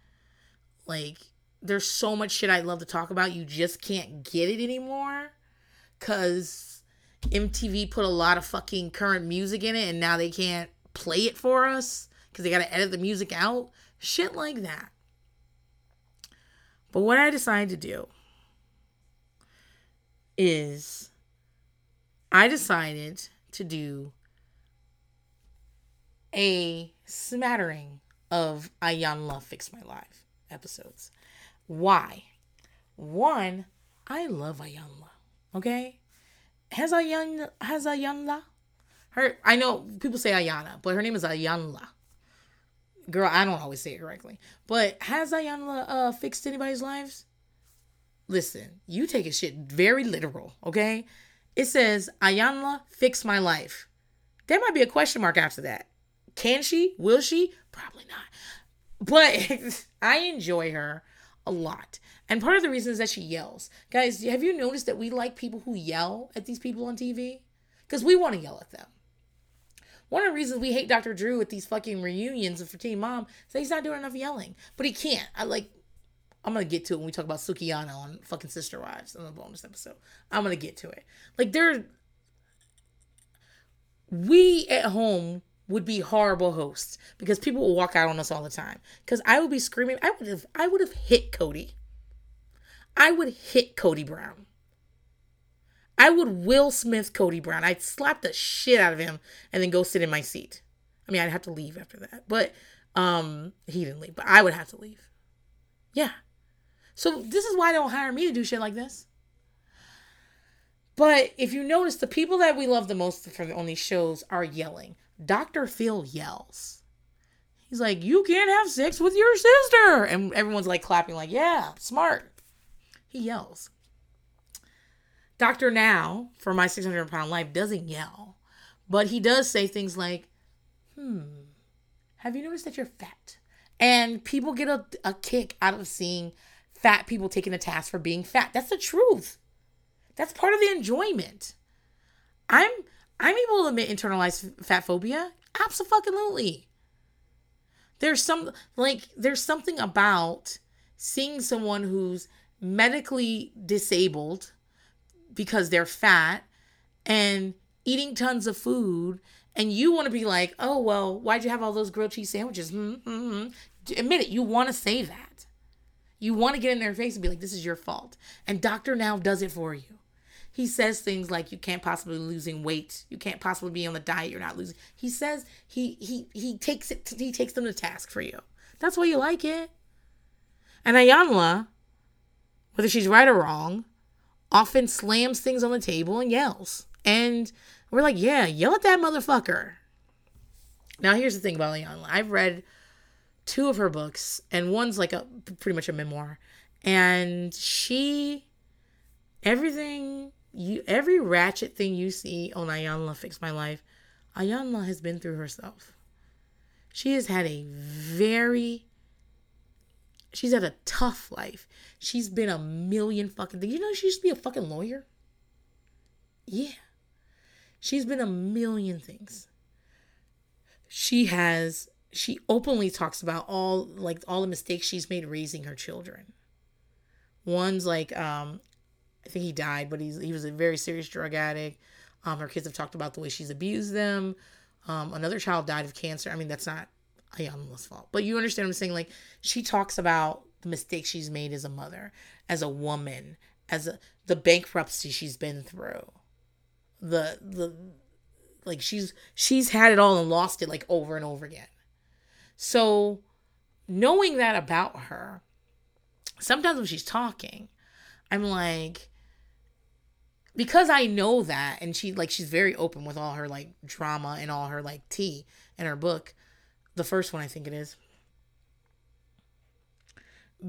like there's so much shit I'd love to talk about. You just can't get it anymore because MTV put a lot of fucking current music in it and now they can't play it for us because they got to edit the music out. Shit like that. But what I decided to do is I decided to do a smattering of Iyanla Fix My Life episodes. Why? One, I love Iyanla. Okay? Has Ayan has Iyanla? Her I know people say Ayana, but her name is Iyanla. Girl, I don't always say it correctly. But has Iyanla uh, fixed anybody's lives? Listen, you take a shit very literal, okay? It says Iyanla fix my life. There might be a question mark after that. Can she? Will she? Probably not. But *laughs* I enjoy her a lot. And part of the reason is that she yells. Guys, have you noticed that we like people who yell at these people on TV? Because we want to yell at them. One of the reasons we hate Dr. Drew at these fucking reunions for Teen Mom is that he's not doing enough yelling. But he can't. I like I'm gonna get to it when we talk about Sukihana on fucking Sister Wives in the bonus episode. I'm gonna get to it. Like there we at home would be horrible hosts because people will walk out on us all the time. Because I would be screaming. I would have I would have hit Kody. I would hit Kody Brown. I would Will Smith Kody Brown. I'd slap the shit out of him and then go sit in my seat. I mean, I'd have to leave after that. But um he didn't leave, but I would have to leave. Yeah. So this is why they don't hire me to do shit like this. But if you notice, the people that we love the most for on these shows are yelling. Dr. Phil yells. He's like, You can't have sex with your sister. And everyone's like clapping, like, Yeah, smart. He yells. Dr. Now, for my 600 pound life, doesn't yell, but he does say things like, Hmm, have you noticed that you're fat? And people get a, a kick out of seeing fat people taking a task for being fat. That's the truth. That's part of the enjoyment. I'm I'm able to admit internalized fat phobia. Absolutely. There's some like there's something about seeing someone who's medically disabled because they're fat and eating tons of food and you want to be like, "Oh, well, why'd you have all those grilled cheese sandwiches?" Mm-hmm. Admit it, you want to say that. You want to get in their face and be like, this is your fault. And Dr. Now does it for you. He says things like you can't possibly losing weight. You can't possibly be on the diet. You're not losing. He says he he he takes it he takes them to task for you. That's why you like it. And Iyanla, whether she's right or wrong, often slams things on the table and yells. And we're like, yeah, yell at that motherfucker. Now here's the thing about Iyanla. I've read two of her books, and one's like a pretty much a memoir. And she, everything you, every ratchet thing you see on Iyanla Fix My Life, Iyanla has been through herself. She has had a very, she's had a tough life. She's been a million fucking things. You know, she used to be a fucking lawyer. Yeah. She's been a million things. She has she openly talks about all like all the mistakes she's made raising her children. One's like um I think he died, but he's he was a very serious drug addict. Um her kids have talked about the way she's abused them. Um another child died of cancer. I mean that's not Iyanla's fault. But you understand what I'm saying? Like she talks about the mistakes she's made as a mother, as a woman, as a the bankruptcy she's been through. The the like she's she's had it all and lost it like over and over again so, knowing that about her, sometimes when she's talking, I'm like, because I know that, and she like she's very open with all her like drama and all her like tea in her book, the first one I think it is.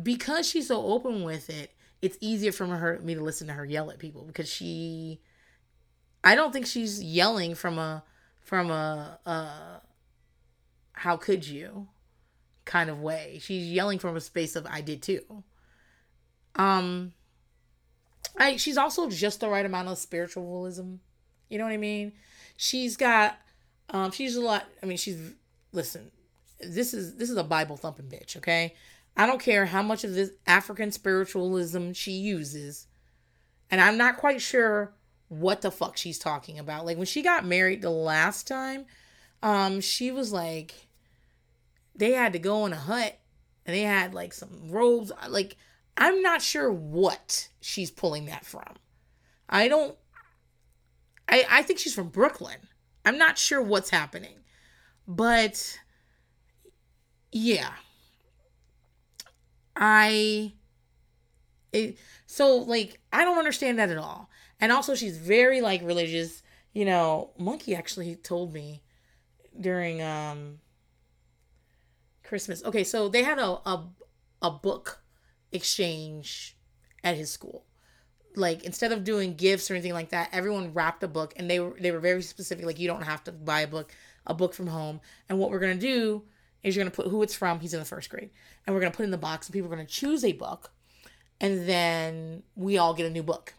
Because she's so open with it, it's easier for her me to listen to her yell at people because she, I don't think she's yelling from a from a, a how could you kind of way. She's yelling from a space of I did too. Um I she's also just the right amount of spiritualism. You know what I mean? She's got um she's a lot I mean she's listen, this is this is a Bible thumping bitch, okay? I don't care how much of this African spiritualism she uses. And I'm not quite sure what the fuck she's talking about. Like when she got married the last time, um, she was like, they had to go in a hut and they had like some robes. Like, I'm not sure what she's pulling that from. I don't. I, I think she's from Brooklyn. I'm not sure what's happening. But yeah. I it, so like I don't understand that at all. And also she's very like religious. You know, Monkey actually told me during um Christmas. Okay, so they had a a, a book exchange at his school. Like instead of doing gifts or anything like that, everyone wrapped a book and they were they were very specific like you don't have to buy a book, a book from home. And what we're to do is you're to put who it's from, he's in the first grade. And we're to put in the box and people are to choose a book and then we all get a new book.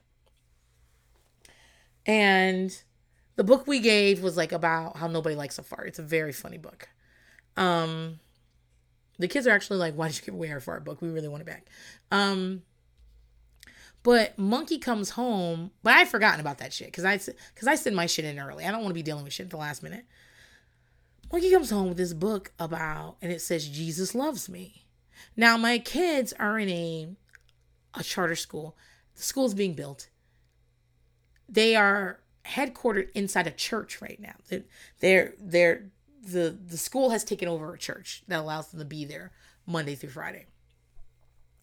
And the book we gave was like about how nobody likes a fart. It's a very funny book. Um the kids are actually like, why did you give away our fart book? We really want it back. Um but Monkey comes home, but I'd forgotten about that shit because I because I send my shit in early. I don't want to be dealing with shit at the last minute. Monkey comes home with this book about, and it says Jesus loves me. Now my kids are in a a charter school. The school's being built. They are headquartered inside a church right now. They're they're the the school has taken over a church that allows them to be there Monday through Friday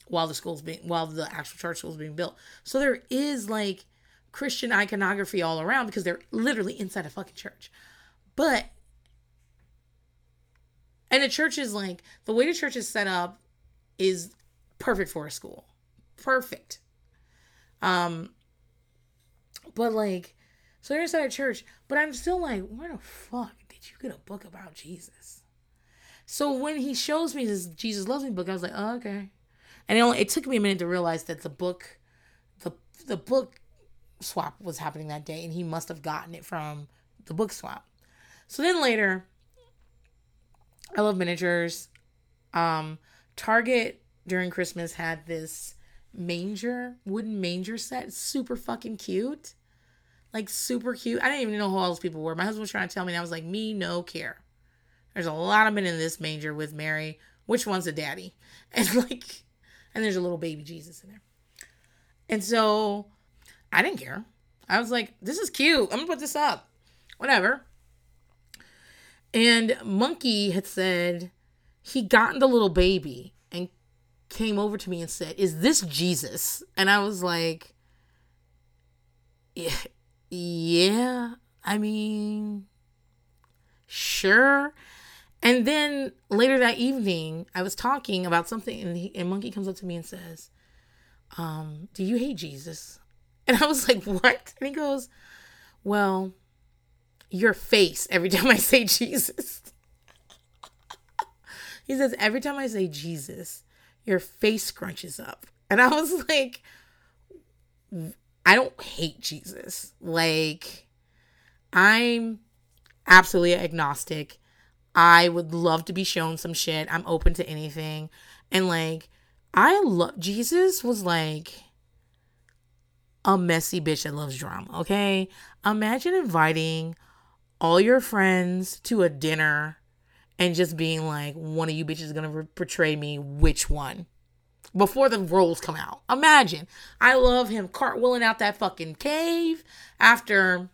while the school's being while the actual church school is being built. So there is like Christian iconography all around because they're literally inside a fucking church. But and the church is like the way the church is set up is perfect for a school perfect. Um, but like, so they're inside a church, but I'm still like, where the fuck did you get a book about Jesus? So when he shows me this Jesus loves me book, I was like, oh, okay. And it, only, it took me a minute to realize that the book, the the book swap was happening that day, and he must have gotten it from the book swap. So then later, I love miniatures. Um, Target during Christmas had this manger, wooden manger set. Super fucking cute. Like super cute. I didn't even know who all those people were. My husband was trying to tell me, and I was like, me, no care. There's a lot of men in this manger with Mary. Which one's the daddy? *laughs* And like, and there's a little baby Jesus in there. And so I didn't care. I was like, this is cute. I'm gonna put this up. Whatever. And Monkey had said he gotten the little baby and came over to me and said, Is this Jesus? And I was like, Yeah, yeah I mean, sure. And then later that evening, I was talking about something, and, he, and Monkey comes up to me and says, um, Do you hate Jesus? *laughs* And I was like, What? And he goes, Well, your face every *laughs* time I say Jesus. *laughs* he says, Every time I say Jesus, your face scrunches up. And I was like, I don't hate Jesus. Like, I'm absolutely agnostic. I would love to be shown some shit. I'm open to anything. And like, I love Jesus was like a messy bitch that loves drama, okay? Imagine inviting all your friends to a dinner and just being like, one of you bitches is gonna portray me. Which one? Before the roles come out. Imagine. I love him cartwheeling out that fucking cave after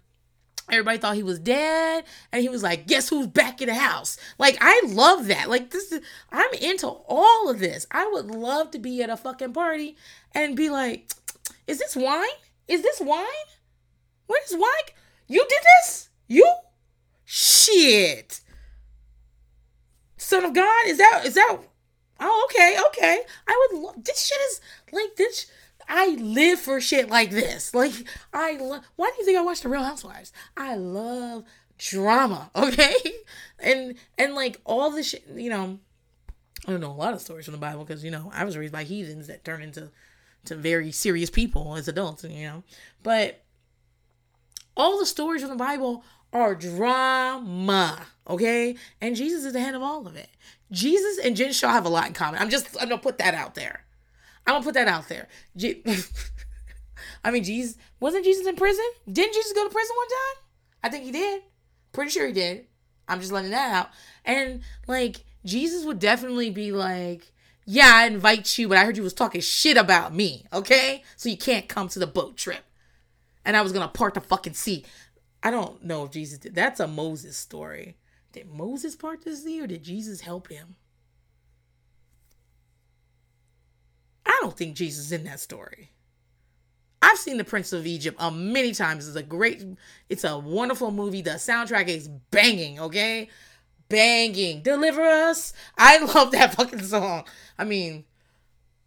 everybody thought he was dead and he was like guess who's back in the house like i love that like this is i'm into all of this i would love to be at a fucking party and be like is this wine is this wine where's wine you did this you shit Son of God? Is that is that? Oh, okay, okay. I would. love this shit is like this. I live for shit like this. Like I love. Why do you think I watch the Real Housewives? I love drama. *laughs* Okay, and and like all the shit. You know, I don't know a lot of stories from the Bible because you know I was raised by heathens that turn into to very serious people as adults. You know, but all the stories from the Bible are drama, okay? And Jesus is the head of all of it. Jesus and Jen Shah have a lot in common. I'm just, I'm gonna put that out there. I'm gonna put that out there. Je- *laughs* I mean, Jesus, wasn't Jesus in prison? Didn't Jesus go to prison one time? I think he did. Pretty sure he did. I'm just letting that out. And like, Jesus would definitely be like, yeah, I invite you, but I heard you was talking shit about me, okay? So you can't come to the boat trip. And I was gonna part the fucking sea. I don't know if Jesus did. That's a Moses story. Did Moses part the sea or did Jesus help him? I don't think Jesus is in that story. I've seen The Prince of Egypt uh, many times. It's a great, it's a wonderful movie. The soundtrack is banging, okay? Banging. Deliver us. I *laughs* love that fucking song. I mean,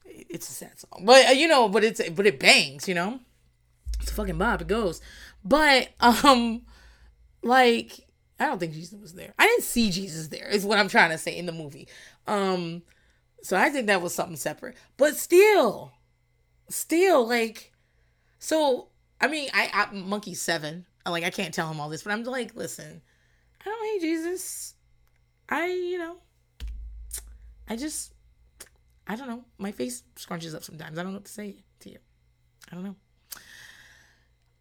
it's a sad song, but uh, you know, but it's but it bangs, you know. It's a fucking Bob. It goes, but um, like I don't think Jesus was there. I didn't see Jesus there. Is what I'm trying to say in the movie. Um, so I think that was something separate. But still, still like, so I mean, I, I monkey seven. Like I can't tell him all this, but I'm like, listen, I don't hate Jesus. I you know, I just I don't know. My face scrunches up sometimes. I don't know what to say to you. I don't know.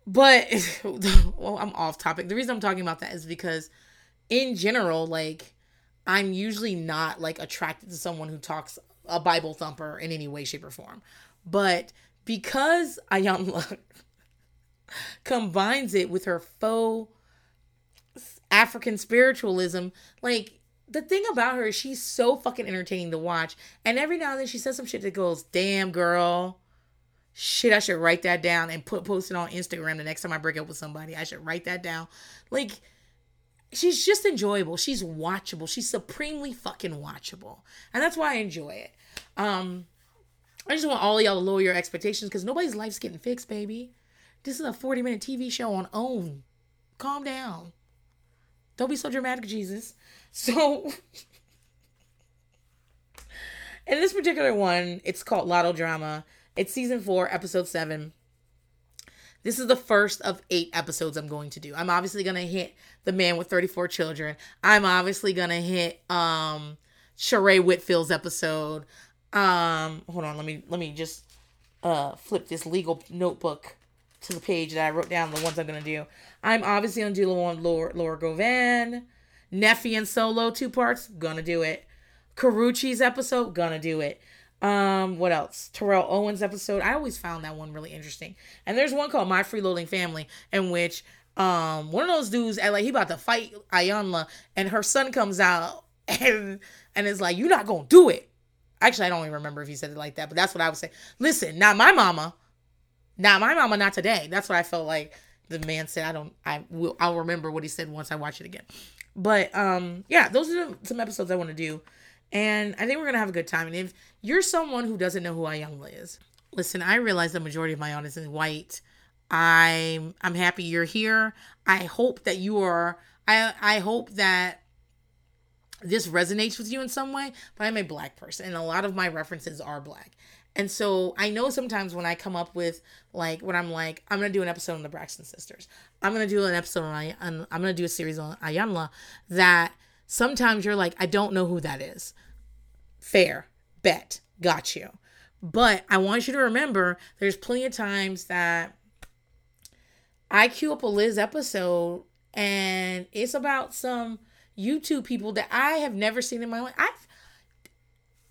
But *laughs* well, I'm off topic. The reason I'm talking about that is because in general, like I'm usually not like attracted to someone who talks a Bible thumper in any way, shape, or form. But because Iyanla *laughs* combines it with her faux African spiritualism, like the thing about her is she's so fucking entertaining to watch. And every now and then she says some shit that goes, damn girl. Shit, I should write that down and put post it on Instagram the next time I break up with somebody. I should write that down. Like, she's just enjoyable. She's watchable. She's supremely fucking watchable. And that's why I enjoy it. Um, I just want all of y'all to lower your expectations because nobody's life's getting fixed, baby. This is a 40 minute TV show on OWN. Calm down. Don't be so dramatic, Jesus. *laughs* So, in this particular one, it's called Lotto Drama. It's season four, episode seven. This is the first of eight episodes I'm going to do. I'm obviously gonna hit the man with 34 children. I'm obviously gonna hit um Sheree Whitfield's episode. Um, hold on, let me let me just uh flip this legal notebook to the page that I wrote down the ones I'm gonna do. I'm obviously gonna do the one Laura, Laura Govan. Neffy and Solo two parts, gonna do it. Karrueche's episode, gonna do it. Um, what else? Terrell Owens episode. I always found that one really interesting. And there's one called My Freeloading Family, in which um one of those dudes like he about to fight Iyanla, and her son comes out *laughs* and and is like, You're not gonna do it. Actually, I don't even remember if he said it like that, but that's what I would say. Listen, not my mama. Not my mama, not today. That's what I felt like the man said. I don't I will I'll remember what he said once I watch it again. But um, yeah, those are some episodes I want to do, and I think we're gonna have a good time. And if you're someone who doesn't know who Iyanla is, listen, I realize the majority of my audience is white. I'm I'm happy you're here. I hope that you are. I I hope that this resonates with you in some way. But I'm a black person, and a lot of my references are black. And so I know sometimes when I come up with like when I'm like I'm gonna do an episode on the Braxton sisters, I'm gonna do an episode on, on I'm gonna do a series on Iyanla, that sometimes you're like I don't know who that is. Fair bet, got you. But I want you to remember there's plenty of times that I queue up a Liz episode and it's about some YouTube people that I have never seen in my life. I've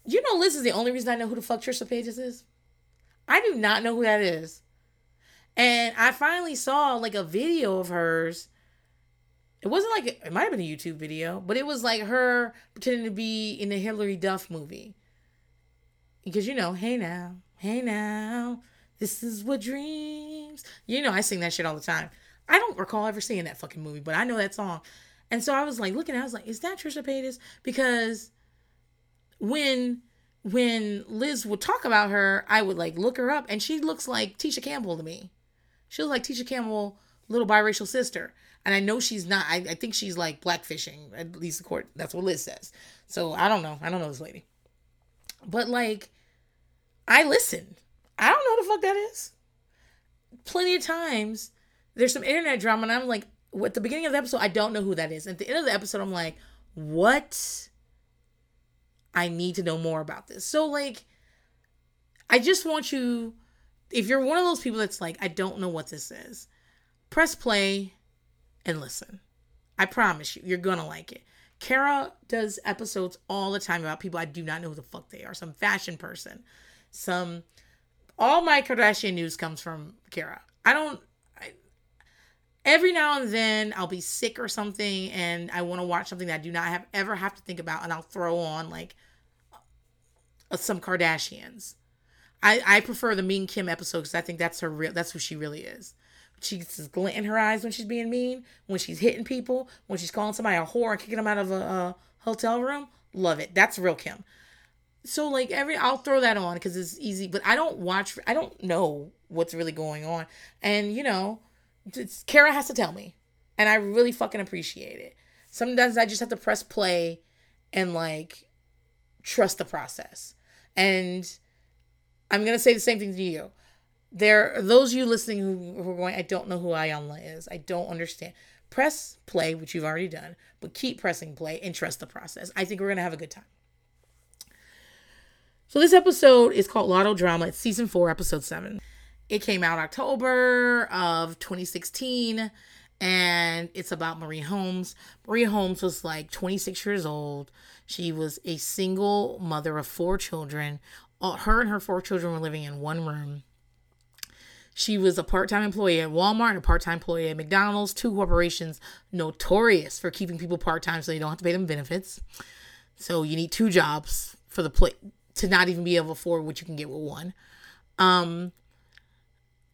you know, Liz is the only reason I know who the fuck Trisha Paytas is. I do not know who that is. And I finally saw like a video of hers. It wasn't like it might have been a YouTube video, but it was like her pretending to be in the Hilary Duff movie. Because you know, hey now, hey now, this is what dreams. You know, I sing that shit all the time. I don't recall ever seeing that fucking movie, but I know that song. And so I was like looking, I was like, is that Trisha Paytas? Because when when Liz would talk about her, I would like look her up and she looks like Tisha Campbell to me. She looks like Tisha Campbell, little biracial sister. And I know she's not, I, I think she's like blackfishing, at least the court, that's what Liz says. So I don't know. I don't know this lady. But like, I listen. I don't know what the fuck that is. Plenty of times, there's some internet drama, and I'm like, at the beginning of the episode, I don't know who that is. At the end of the episode, I'm like, what? I need to know more about this. So, like, I just want you, if you're one of those people that's like, I don't know what this is, press play and listen. I promise you, you're gonna like it. Kara does episodes all the time about people I do not know who the fuck they are. Some fashion person, some. All my Kardashian news comes from Kara. I don't. I, every now and then I'll be sick or something and I want to watch something that I do not have ever have to think about and I'll throw on like uh, some Kardashians. I, I prefer the Mean Kim episode because I think that's her real that's who she really is. She's glint in her eyes when she's being mean, when she's hitting people, when she's calling somebody a whore and kicking them out of a, a hotel room. Love it. That's real Kim. So like every I'll throw that on because it's easy, but I don't watch. I don't know what's really going on, and you know, Kara has to tell me, and I really fucking appreciate it. Sometimes I just have to press play and like trust the process. And I'm gonna say the same thing to you. There are those of you listening who, who are going, I don't know who Iyanla is. I don't understand. Press play, which you've already done, but keep pressing play and trust the process. I think we're gonna have a good time. So this episode is called Lotto Drama. It's season four, episode seven. It came out October of 2016 and it's about Marie Holmes. Marie Holmes was like 26 years old. She was a single mother of four children. Her and her four children were living in one room. She was a part time employee at Walmart and a part time employee at McDonald's, two corporations notorious for keeping people part time so you don't have to pay them benefits. So you need two jobs for the play to not even be able to afford what you can get with one. Um,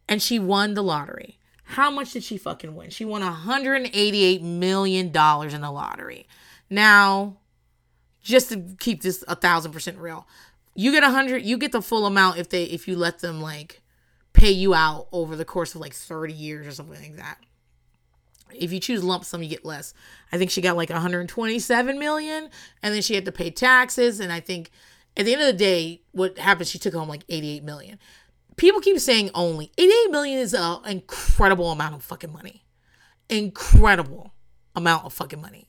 and she won the lottery. How much did she fucking win? She won 188 million dollars in the lottery. Now, just to keep this a thousand percent real, you get a hundred. You get the full amount if they if you let them like pay you out over the course of like 30 years or something like that. If you choose lump sum, you get less. I think she got like 127 million, and then she had to pay taxes. And I think at the end of the day, what happened? She took home like 88 million people keep saying only 88 million is an incredible amount of fucking money. Incredible amount of fucking money.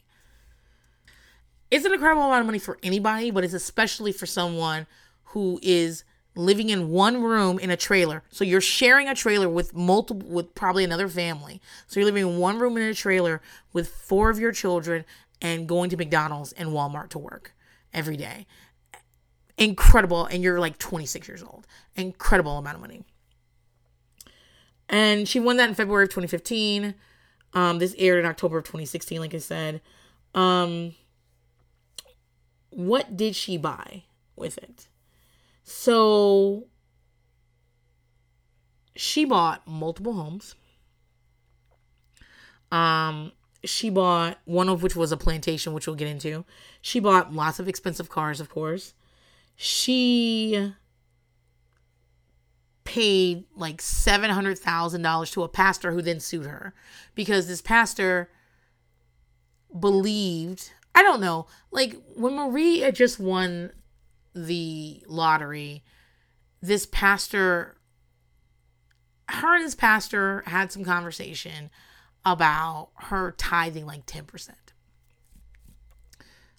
It's an incredible amount of money for anybody, but it's especially for someone who is living in one room in a trailer. So you're sharing a trailer with multiple with probably another family. So you're living in one room in a trailer with four of your children and going to McDonald's and Walmart to work every day. Incredible. And you're like 26 years old. Incredible amount of money. And she won that in february of 2015 um this aired in october of 2016 like i said. Um what did she buy with it so she bought multiple homes. Um she bought one of which was a plantation which we'll get into. She bought lots of expensive cars of course. She paid like $700,000 to a pastor who then sued her because this pastor believed, I don't know, like when Marie had just won the lottery, this pastor, her and this pastor had some conversation about her tithing like 10%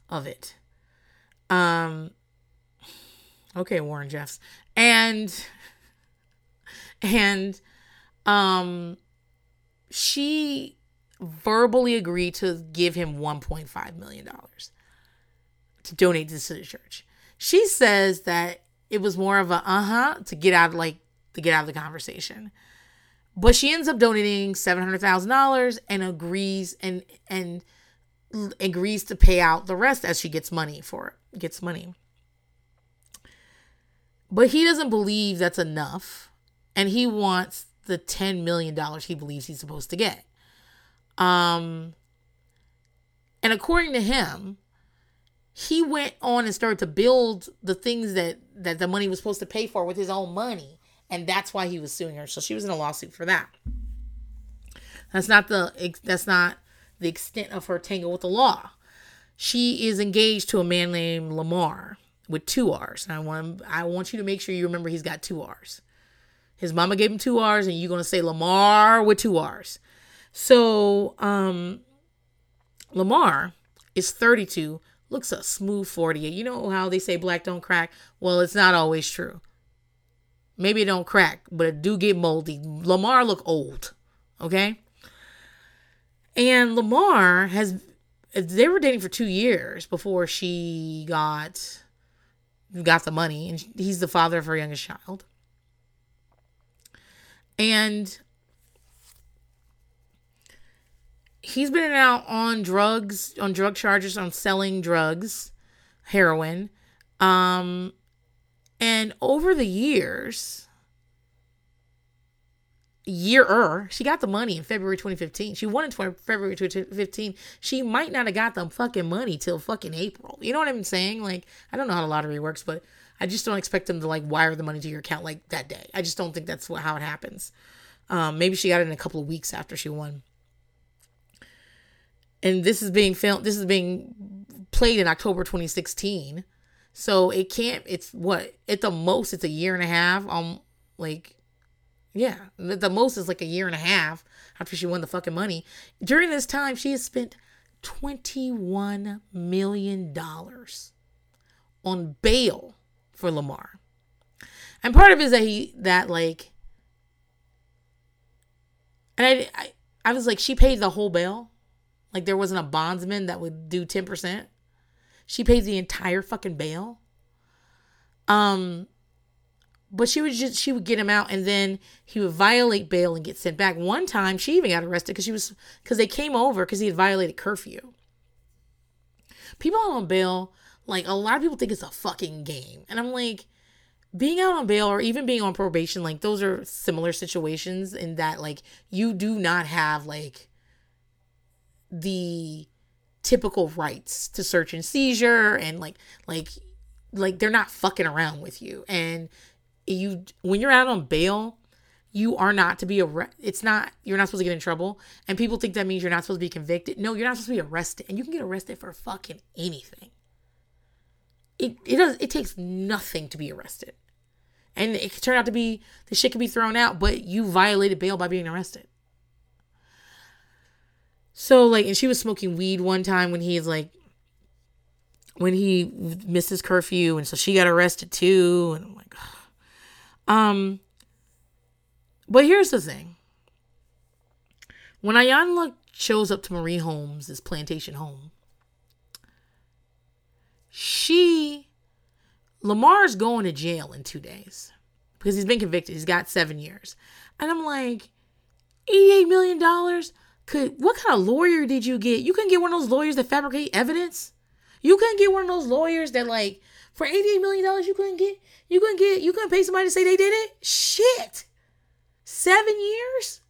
of it. Um, Okay, Warren Jeffs. And and um she verbally agreed to give him 1.5 million dollars to donate to the church. She says that it was more of a uh-huh to get out of like to get out of the conversation. But she ends up donating $700,000 and agrees and and agrees to pay out the rest as she gets money for it, gets money. But he doesn't believe that's enough. And he wants the $10 million he believes he's supposed to get. Um, and according to him, he went on and started to build the things that, that the money was supposed to pay for with his own money. And that's why he was suing her. So she was in a lawsuit for that. That's not the that's not the extent of her tangle with the law. She is engaged to a man named Lamarr with two R's. And I want I want you to make sure you remember he's got two R's. His mama gave him two R's, and you're gonna say Lamarr with two R's. So um Lamarr is 32, looks a smooth 48. You know how they say black don't crack? Well, it's not always true. Maybe it don't crack, but it do get moldy. Lamarr look old. Okay? And Lamarr has they were dating for two years before she got got the money, and he's the father of her youngest child. And he's been out on drugs, on drug charges, on selling drugs, heroin. Um, and over the years, year er, she got the money in February 2015. She won in 20, February 2015. She might not have got the fucking money till fucking April. You know what I'm saying? Like, I don't know how the lottery works, but I just don't expect them to like wire the money to your account like that day. I just don't think that's how it happens. Um, maybe she got it in a couple of weeks after she won. And this is being filmed. This is being played in October 2016. So it can't. It's what at the most it's a year and a half. Um, like, yeah, the most is like a year and a half after she won the fucking money. During this time, she has spent 21 million dollars on bail for Lamarr. And part of it is that he that like and I, I I was like, she paid the whole bail. Like there wasn't a bondsman that would do 10%. She pays the entire fucking bail. Um but she would just she would get him out and then he would violate bail and get sent back. One time she even got arrested because she was because they came over because he had violated curfew. People on bail like a lot of people think it's a fucking game. And I'm like, being out on bail or even being on probation, like those are similar situations in that like you do not have like the typical rights to search and seizure and like like like they're not fucking around with you. And you when you're out on bail, you are not to be arrested. It's not, you're not supposed to get in trouble. And people think that means you're not supposed to be convicted. No, you're not supposed to be arrested. And you can get arrested for fucking anything it, it does it takes nothing to be arrested. And it could turn out to be the shit could be thrown out, but you violated bail by being arrested. So like and she was smoking weed one time when he's like when he missed his curfew and so she got arrested too and I'm like Ugh. um but here's the thing. When Iyanla shows up to Marie Holmes' plantation home, she Lamarr's going to jail in two days because he's been convicted. He's got seven years. And I'm like, $88 million? Could what kind of lawyer did you get? You couldn't get one of those lawyers that fabricate evidence. You couldn't get one of those lawyers that like for $88 million you couldn't get you couldn't get you couldn't pay somebody to say they did it? Shit. Seven years?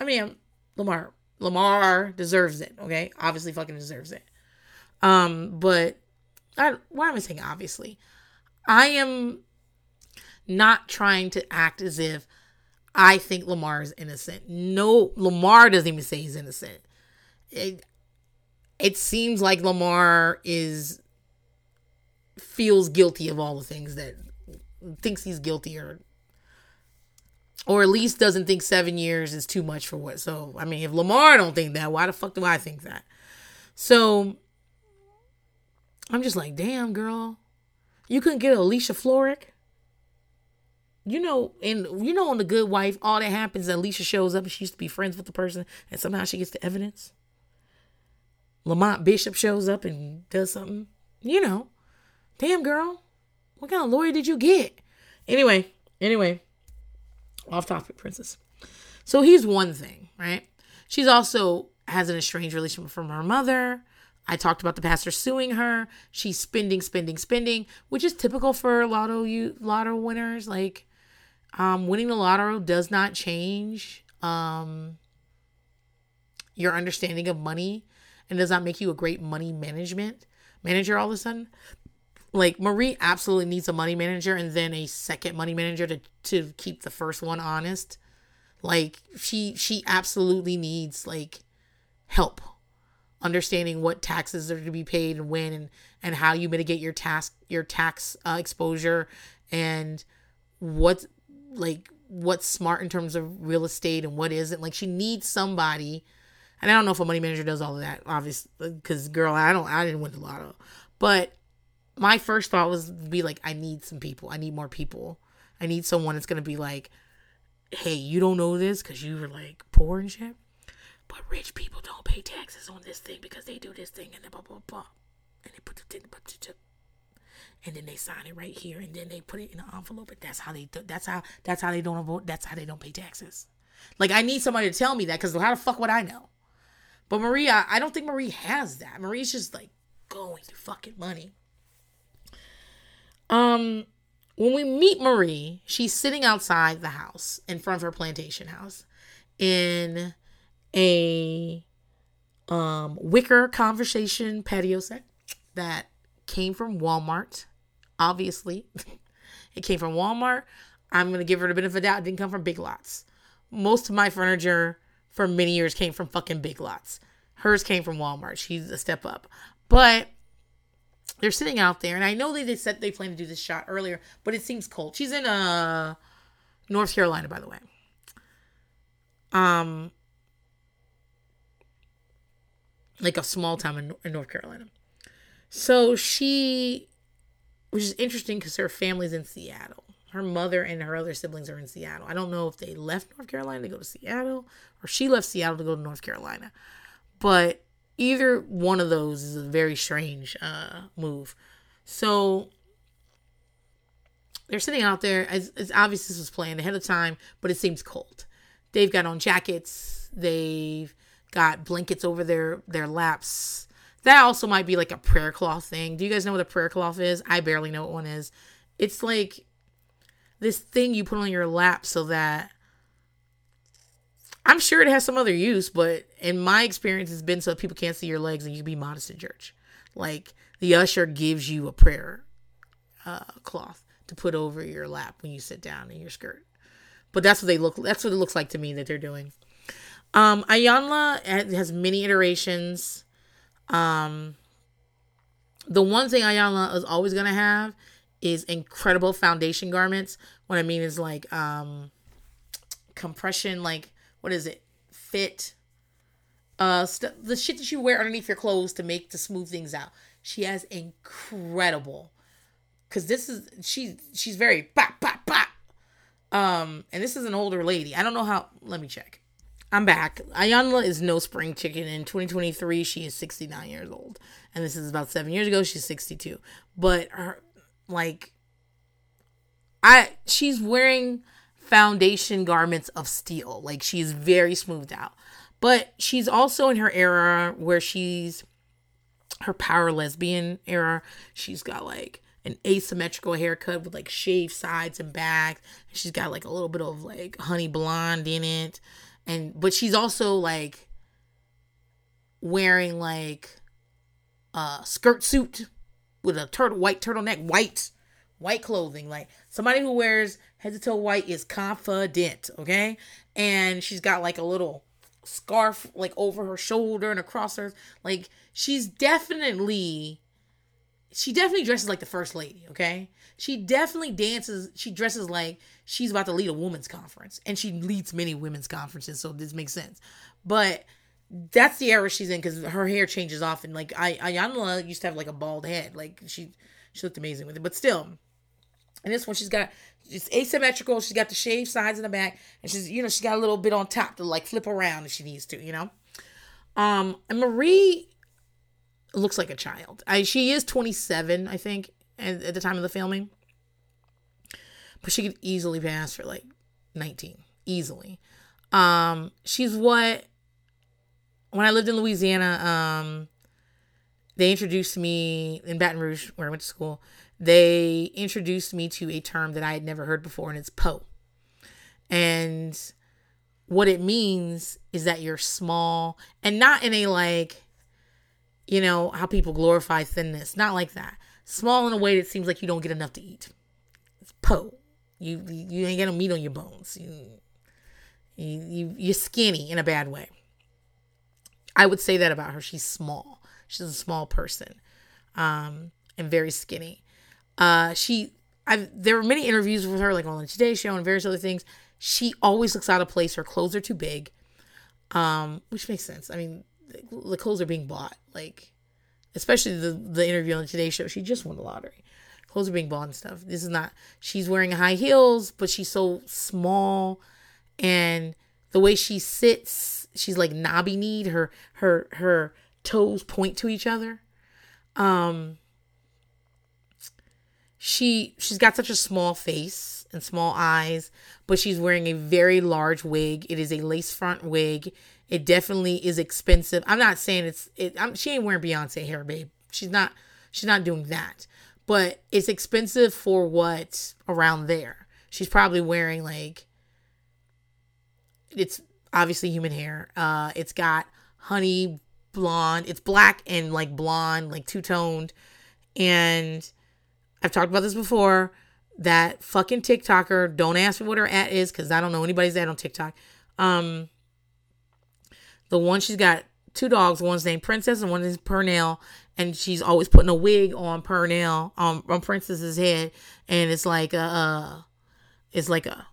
I mean Lamarr Lamarr deserves it, okay? Obviously fucking deserves it. Um, but I, why am I saying obviously? I am not trying to act as if I think Lamarr is innocent. No, Lamarr doesn't even say he's innocent. It, it seems like Lamarr is feels guilty of all the things that thinks he's guilty or or at least doesn't think seven years is too much for what so i mean if lamar don't think that why the fuck do i think that so I'm just like, damn, girl. You couldn't get Alicia Florrick? You know, and you know, on The Good Wife, all that happens, Alicia shows up and she used to be friends with the person, and somehow she gets the evidence. Lemond Bishop shows up and does something. You know, damn, girl. What kind of lawyer did you get? Anyway, anyway, off topic, princess. So he's one thing, right? She's also has an estranged relationship from her mother. I talked about the pastor suing her. She's spending, spending, spending, which is typical for lotto you lotto winners. Like, um, winning the lotto does not change um, your understanding of money and does not make you a great money management manager all of a sudden. Like Marie absolutely needs a money manager and then a second money manager to to keep the first one honest. Like she she absolutely needs like help understanding what taxes are to be paid and when and and how you mitigate your tax your tax uh, exposure and what's like what's smart in terms of real estate and what isn't. Like she needs somebody and i don't know if a money manager does all of that obviously because girl i don't i didn't win the lotto. But my first thought was be like i need some people. I need more people. I need someone that's to be like hey you don't know this because you were like poor and shit but rich people don't pay taxes on this thing because they do this thing and blah blah blah. And they put the thing, and then they sign it right here, and then they put it in an envelope. And that's how they. Do, that's how. That's how they don't vote. That's how they don't pay taxes. Like I need somebody to tell me that because how the fuck would I know? But Maria, I don't think Marie has that. Marie's just like going through fucking money. Um, when we meet Marie, she's sitting outside the house in front of her plantation house in a um wicker conversation patio set that came from Walmart. Obviously, *laughs* it came from Walmart. I'm gonna give her the benefit of the doubt. It didn't come from Big Lots. Most of my furniture for many years came from fucking Big Lots. Hers came from Walmart. She's a step up, but they're sitting out there, and I know they, they said they plan to do this shot earlier, but it seems cold. She's in uh North Carolina, by the way. Um, like a small town in North Carolina. So she, which is interesting because her family's in Seattle. Her mother and her other siblings are in Seattle. I don't know if they left North Carolina to go to Seattle or she left Seattle to go to North Carolina. But either one of those is a very strange uh, move. So they're sitting out there. It's obvious this was planned ahead of time, but it seems cold. They've got on jackets. They've got blankets over their their laps. That also might be like a prayer cloth thing. Do you guys know what a prayer cloth is? I barely know what one is. It's like this thing you put on your lap so that I'm sure it has some other use, but in my experience, it's been so people can't see your legs and you can be modest in church. Like the usher gives you a prayer uh, cloth to put over your lap when you sit down in your skirt. But that's what they look. That's what it looks like to me that they're doing. Um, Iyanla has many iterations. Um, the one thing Iyanla is always gonna have is incredible foundation garments. What I mean is like um, compression, like what is it? Fit. Uh, st- the shit that you wear underneath your clothes to make to smooth things out. She has incredible, cause this is she she's very pop pop pop. Um, and this is an older lady. I don't know how. Let me check. I'm back. Iyanla is no spring chicken. In 2023, she is 69 years old, and this is about seven years ago. She's 62, but her like, I she's wearing foundation garments of steel. Like she's very smoothed out, but she's also in her era where she's her power lesbian era. She's got like an asymmetrical haircut with like shaved sides and back. She's got like a little bit of like honey blonde in it and but she's also like wearing like a skirt suit with a turtle white turtleneck, white white clothing. Like somebody who wears head to toe white is confident, okay? And she's got like a little scarf like over her shoulder and across her like she's definitely she definitely dresses like the first lady, okay? She definitely dances, she dresses like she's about to lead a women's conference. And she leads many women's conferences, so this makes sense. But that's the era she's in because her hair changes often. Like I Iyanla used to have like a bald head. Like she she looked amazing with it. But still, and this one she's got it's asymmetrical. She's got the shaved sides in the back, and she's you know she's got a little bit on top to like flip around if she needs to. You know, um, and Marie looks like a child. I, she is 27, I think, at, at the time of the filming. But she could easily pass for like 19. Easily. Um, she's what when I lived in Louisiana, um, they introduced me in Baton Rouge, where I went to school. They introduced me to a term that I had never heard before, and it's po. And what it means is that you're small and not in a like you know, how people glorify thinness. Not like that. Small in a way that seems like you don't get enough to eat. It's po. You you ain't got no meat on your bones. You, you, you you're skinny in a bad way. I would say that about her. She's small. She's a small person, um, and very skinny. Uh, she, I've there were many interviews with her, like on the Today Show and various other things. She always looks out of place. Her clothes are too big, um, which makes sense. I mean, the clothes are being bought. Like, especially the the interview on the Today Show, she just won the lottery. Clothes are being bought and stuff. This is not. She's wearing high heels, but she's so small, and the way she sits, she's like knobby kneed. Her her her toes point to each other. Um. She she's got such a small face and small eyes, but she's wearing a very large wig. It is a lace front wig It definitely is expensive. I'm not saying it's it. I'm, she ain't wearing Beyonce hair, babe. She's not. She's not doing that. But it's expensive for what's around there. She's probably wearing like. It's obviously human hair. Uh, it's got honey blonde. It's black and like blonde, like two toned. And I've talked about this before. That fucking TikToker. Don't ask me what her at is because I don't know anybody's at on TikTok. Um, the one she's got two dogs. One's named Princess and one is Pernell. And she's always putting a wig on Pernell on, on Princess's head, and it's like a, it's like a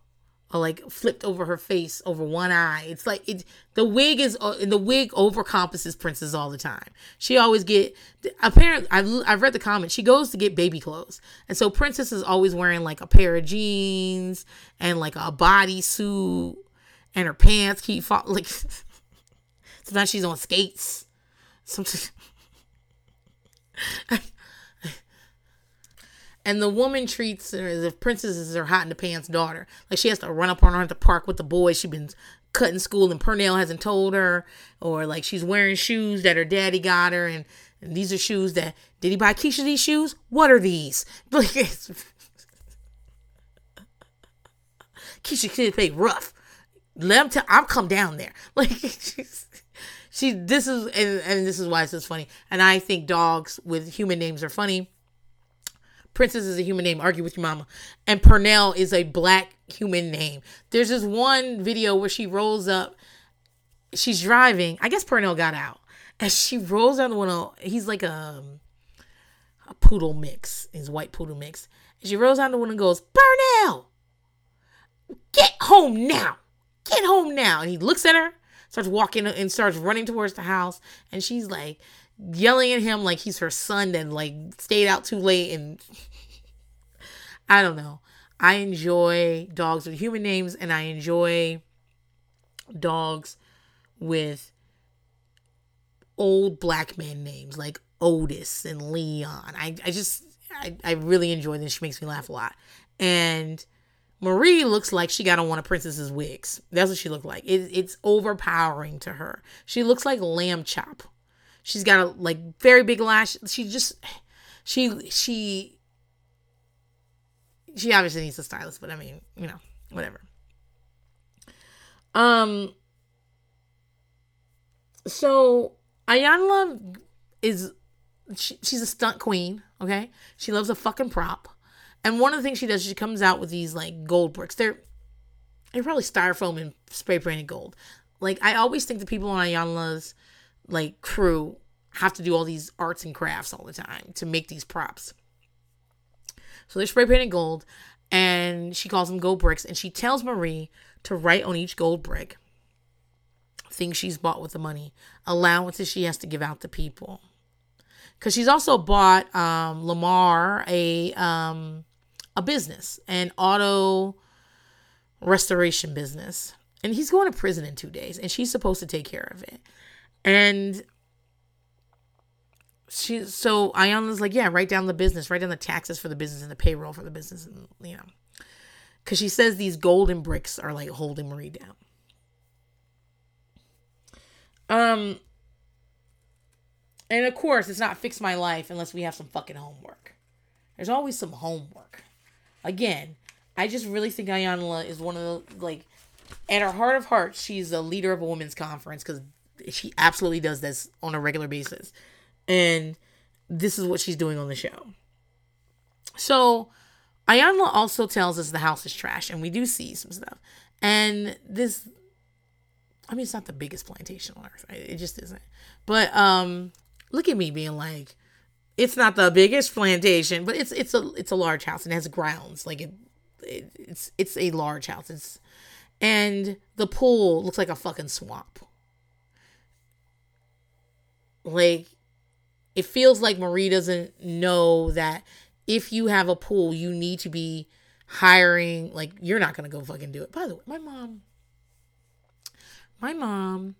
or like flipped over her face over one eye. It's like it. The wig is uh, the wig overcompensates Princess all the time. She always get apparently. I've I've read the comment. She goes to get baby clothes, and so Princess is always wearing like a pair of jeans and like a bodysuit, and her pants keep fall *laughs* like. Sometimes she's on skates. Sometimes. *laughs* And the woman treats her as if Princess is her hot in the pants daughter. Like she has to run up on her at the park with the boys. She's been cutting school and Pernell hasn't told her. Or like she's wearing shoes that her daddy got her. And, and these are shoes that, did he buy Keisha these shoes? What are these? *laughs* Like it's, Keisha could play rough. Let him tell, I'm come down there. *laughs* Like she's, she, this is, and, and this is why it's just funny. And I think dogs with human names are funny Princess is a human name. Argue with your mama. And Pernell is a black human name. There's this one video where she rolls up. She's driving. I guess Pernell got out. And she rolls down the window. He's like a, a poodle mix. His white poodle mix. And she rolls down the window and goes, Pernell, get home now. Get home now. And he looks at her, starts walking and starts running towards the house. And she's like, yelling at him like he's her son that like stayed out too late and *laughs* I don't know. I enjoy dogs with human names and I enjoy dogs with old black man names like Otis and Leon. I, I just I, I really enjoy this. She makes me laugh a lot. And Marie looks like she got on one of Princess's wigs. That's what she looked like. It, it's overpowering to her. She looks like Lamb Chop She's got a like very big lash. She just she she she obviously needs a stylist, but I mean, you know, whatever. Um so Iyanla is she, she's a stunt queen, okay? She loves a fucking prop. And one of the things she does, she comes out with these like gold bricks. They're they're probably styrofoam and spray painted gold. Like I always think the people on Iyanla's like crew have to do all these arts and crafts all the time to make these props. So they're spray painted gold, and she calls them gold bricks, and she tells Marie to write on each gold brick things she's bought with the money, allowances she has to give out to people. Because she's also bought um, Lamarr a um, a business, an auto restoration business, and he's going to prison in two days, and she's supposed to take care of it. And she so Iyanla's like, yeah, write down the business, write down the taxes for the business and the payroll for the business, and you know, because she says these golden bricks are like holding Marie down. Um, and of course, it's not fix my life unless we have some fucking homework. There's always some homework. Again, I just really think Iyanla is one of the like, at her heart of hearts, she's a leader of a women's conference because she absolutely does this on a regular basis. And this is what she's doing on the show. So, Iyanla also tells us the house is trash, and we do see some stuff. And this, I mean, it's not the biggest plantation on earth. It just isn't. But um, look at me being like, it's not the biggest plantation, but it's it's a it's a large house and has grounds. Like it, it it's it's a large house. It's and the pool looks like a fucking swamp. Like, it feels like Marie doesn't know that if you have a pool, you need to be hiring, like, you're not going to go fucking do it. By the way, my mom, my mom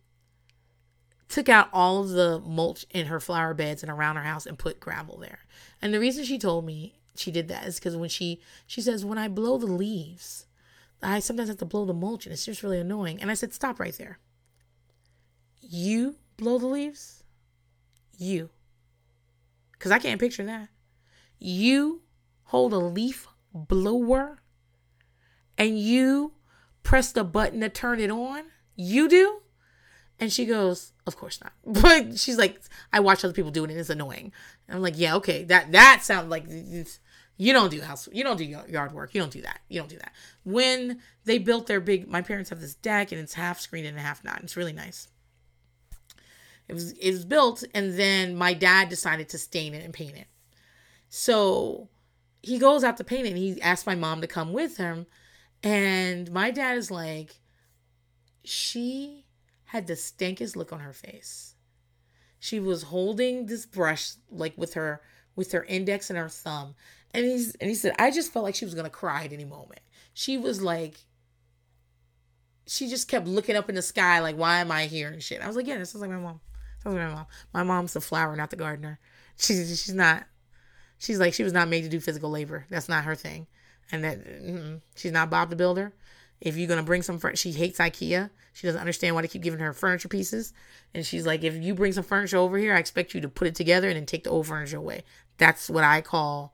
took out all of the mulch in her flower beds and around her house and put gravel there. And the reason she told me she did that is because when she, she says, when I blow the leaves, I sometimes have to blow the mulch and it's just really annoying. And I said, stop right there. You blow the leaves? You. Because I can't picture that. You hold a leaf blower and you press the button to turn it on? You do? And she goes, Of course not. *laughs* But she's like, I watch other people do it and it's annoying. And I'm like, Yeah, okay. That that sounds like you don't do house you don't do yard work. You don't do that. You don't do that. When they built their big my parents have this deck and it's half screened and half not. and It's really nice. It was it was built and then my dad decided to stain it and paint it. So he goes out to paint it and he asked my mom to come with him. And my dad is like, she had the stankiest look on her face. She was holding this brush like with her with her index and her thumb. And he's and he said, I just felt like she was gonna cry at any moment. She was like she just kept looking up in the sky like, why am I here and shit. I was like, yeah, this is like my mom. Sounds like my mom. My mom's the flower, not the gardener. She's she's not. She's like she was not made to do physical labor. That's not her thing, and that mm, she's not Bob the Builder. If you're gonna bring some, fr- she hates IKEA. She doesn't understand why they keep giving her furniture pieces, and she's like, if you bring some furniture over here, I expect you to put it together and then take the old furniture away. That's what I call,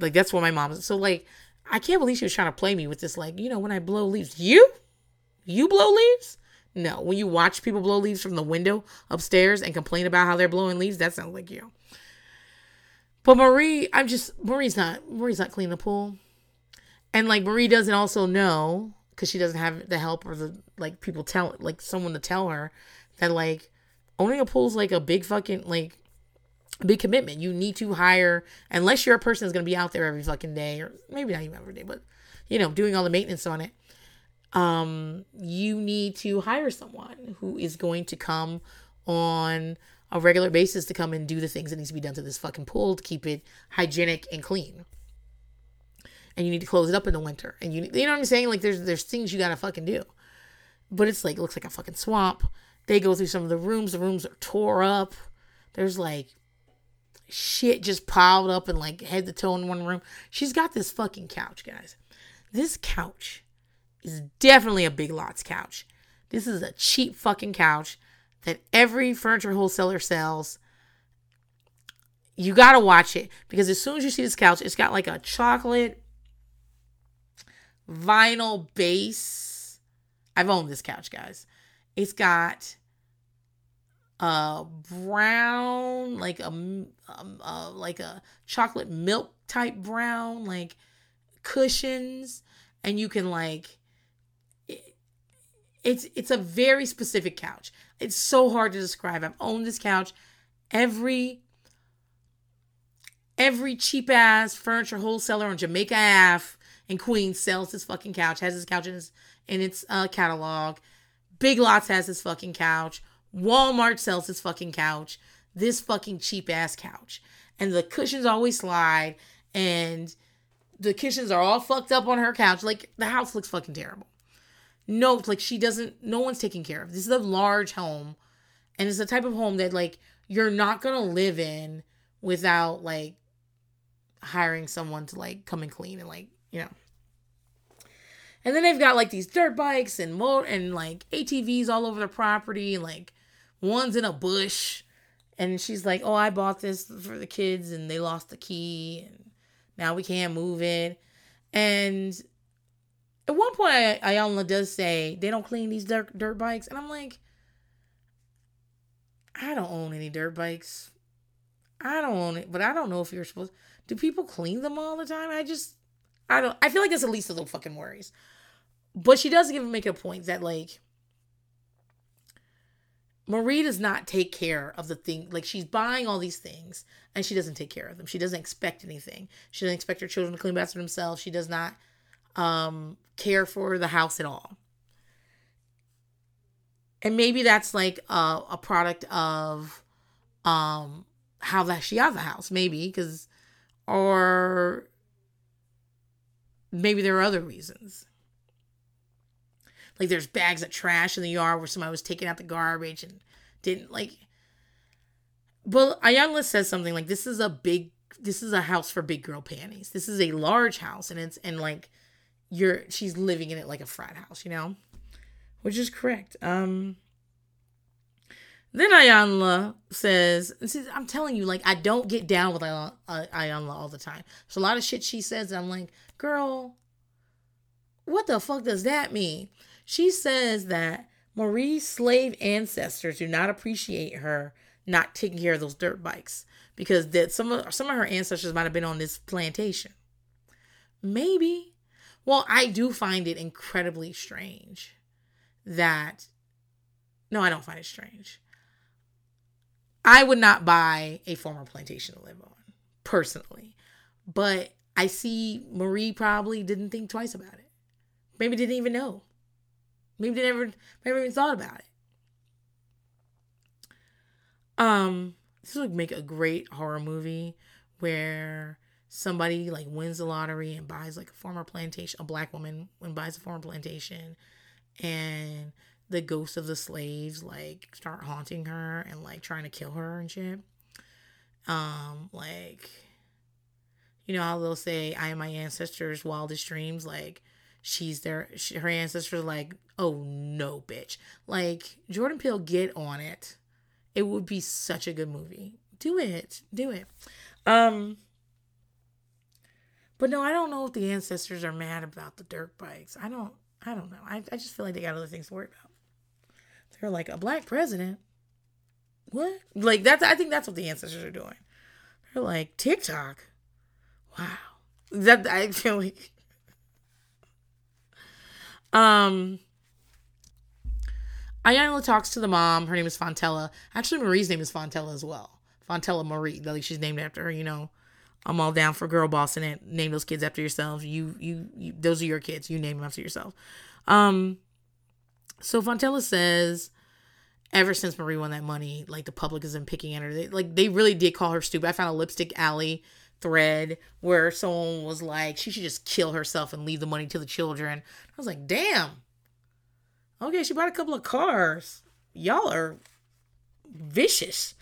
like that's what my mom is. So like, I can't believe she was trying to play me with this. Like, you know, when I blow leaves, you, you blow leaves. No, when you watch people blow leaves from the window upstairs and complain about how they're blowing leaves, that sounds like you. But Marie, I'm just Marie's not Marie's not cleaning the pool, and like Marie doesn't also know because she doesn't have the help or the like people tell like someone to tell her that like owning a pool is like a big fucking like big commitment. You need to hire unless you're a person that's gonna be out there every fucking day or maybe not even every day, but you know doing all the maintenance on it um, you need to hire someone who is going to come on a regular basis to come and do the things that needs to be done to this fucking pool to keep it hygienic and clean. And you need to close it up in the winter. And you you know what I'm saying? Like there's there's things you gotta fucking do. But it's like it looks like a fucking swamp. They go through some of the rooms. The rooms are tore up. There's like shit just piled up and like head to toe in one room. She's got this fucking couch, guys. This couch is definitely a Big Lots couch. This is a cheap fucking couch that every furniture wholesaler sells. You gotta watch it because as soon as you see this couch, it's got like a chocolate vinyl base. I've owned this couch, guys. It's got a brown, like a um, uh, like a chocolate milk type brown, like cushions, and you can like it's it's a very specific couch. It's so hard to describe. I've owned this couch. Every every cheap ass furniture wholesaler on Jamaica Ave in Queens sells this fucking couch. Has this couch in its in its uh, catalog. Big Lots has this fucking couch. Walmart sells this fucking couch. This fucking cheap ass couch. And the cushions always slide and the cushions are all fucked up on her couch. Like the house looks fucking terrible no like she doesn't no one's taking care of this is a large home and it's the type of home that like you're not gonna live in without like hiring someone to like come and clean and like you know and then they've got like these dirt bikes and mo and like atvs all over the property like one's in a bush and she's like oh i bought this for the kids and they lost the key and now we can't move it and at one point, Iyanla does say they don't clean these dirt, dirt bikes. And I'm like, I don't own any dirt bikes. I don't own it, but I don't know if you're supposed do people clean them all the time? I just I don't I feel like that's the least of the fucking worries. But she does give make a point that like Marie does not take care of the thing like she's buying all these things and she doesn't take care of them. She doesn't expect anything. She doesn't expect her children to clean baths for themselves. She does not um, care for the house at all. And maybe that's like a, a product of um, how that she has a house, maybe because, or maybe there are other reasons. Like there's bags of trash in the yard where somebody was taking out the garbage and didn't like. But Iyanla says something like, "This is a big, this is a house for big girl panties. This is a large house, and it's and like you're she's living in it like a frat house, you know? Which is correct. Um Then Iyanla says, I'm telling you, like, I don't get down with Iyanla uh, all the time. So a lot of shit she says, I'm like, girl, what the fuck does that mean? She says that Marie's slave ancestors do not appreciate her not taking care of those dirt bikes because that some of some of her ancestors might have been on this plantation. Maybe. Well, I do find it incredibly strange that no, I don't find it strange. I would not buy a former plantation to live on, personally. But I see Marie probably didn't think twice about it. Maybe didn't even know. Maybe never never even thought about it. Um, this would make a great horror movie where somebody like wins the lottery and buys like a former plantation, a black woman when buys a former plantation, and the ghosts of the slaves like start haunting her and like trying to kill her and shit. Um, like, you know how they'll say, "I am my ancestors' wildest dreams." Like, she's there. she, her ancestors. Like, oh no, bitch! Like Jordan Peele, get on it. It would be such a good movie. Do it, do it. Um, but no, I don't know if the ancestors are mad about the dirt bikes. I don't. I don't know. I, I just feel like they got other things to worry about. They're like a black president. What? Like that's I think that's what the ancestors are doing. They're like TikTok. Wow. That I feel like *laughs* um Iyanla talks to the mom. Her name is Fontella. Actually, Marie's name is Fontella as well. Fontella Marie. Like she's named after her. You know, I'm all down for girl bossing it. Name those kids after yourself. You, you, you those are your kids. You name them after yourself. Um, so Fontella says, ever since Marie won that money, like the public has been picking at her. They, like they really did call her stupid. I found a lipstick alley thread where someone was like, she should just kill herself and leave the money to the children. I was like, damn. Okay, she bought a couple of cars. Y'all are vicious.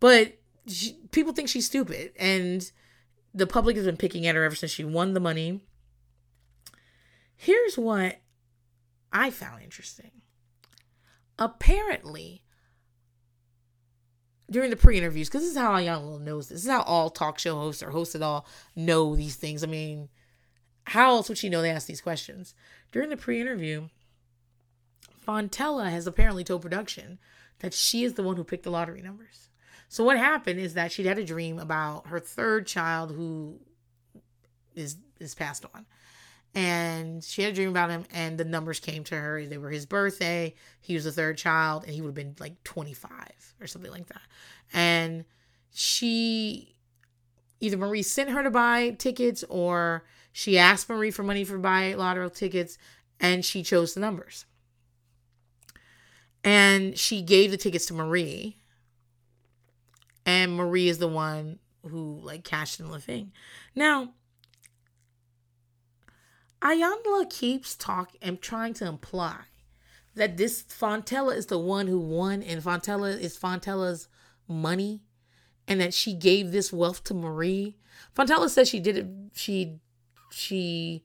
But she, people think she's stupid. And the public has been picking at her ever since she won the money. Here's what I found interesting. Apparently, during the pre-interviews, because this is how Iyanla knows this. This is how all talk show hosts or hosts at all know these things. I mean, how else would she know they ask these questions? During the pre-interview, Fontella has apparently told production that she is the one who picked the lottery numbers. So what happened is that she'd had a dream about her third child who is is passed on and she had a dream about him and the numbers came to her they were his birthday. He was the third child and he would have been like 25 or something like that. And she either marie sent her to buy tickets or she asked marie for money for buy lottery tickets and she chose the numbers. And she gave the tickets to marie and marie is the one who like cashed in the thing. Now Iyanla keeps talking and trying to imply that this Fontella is the one who won and Fontella is Fontella's money and that she gave this wealth to Marie. Fontella says she did it she she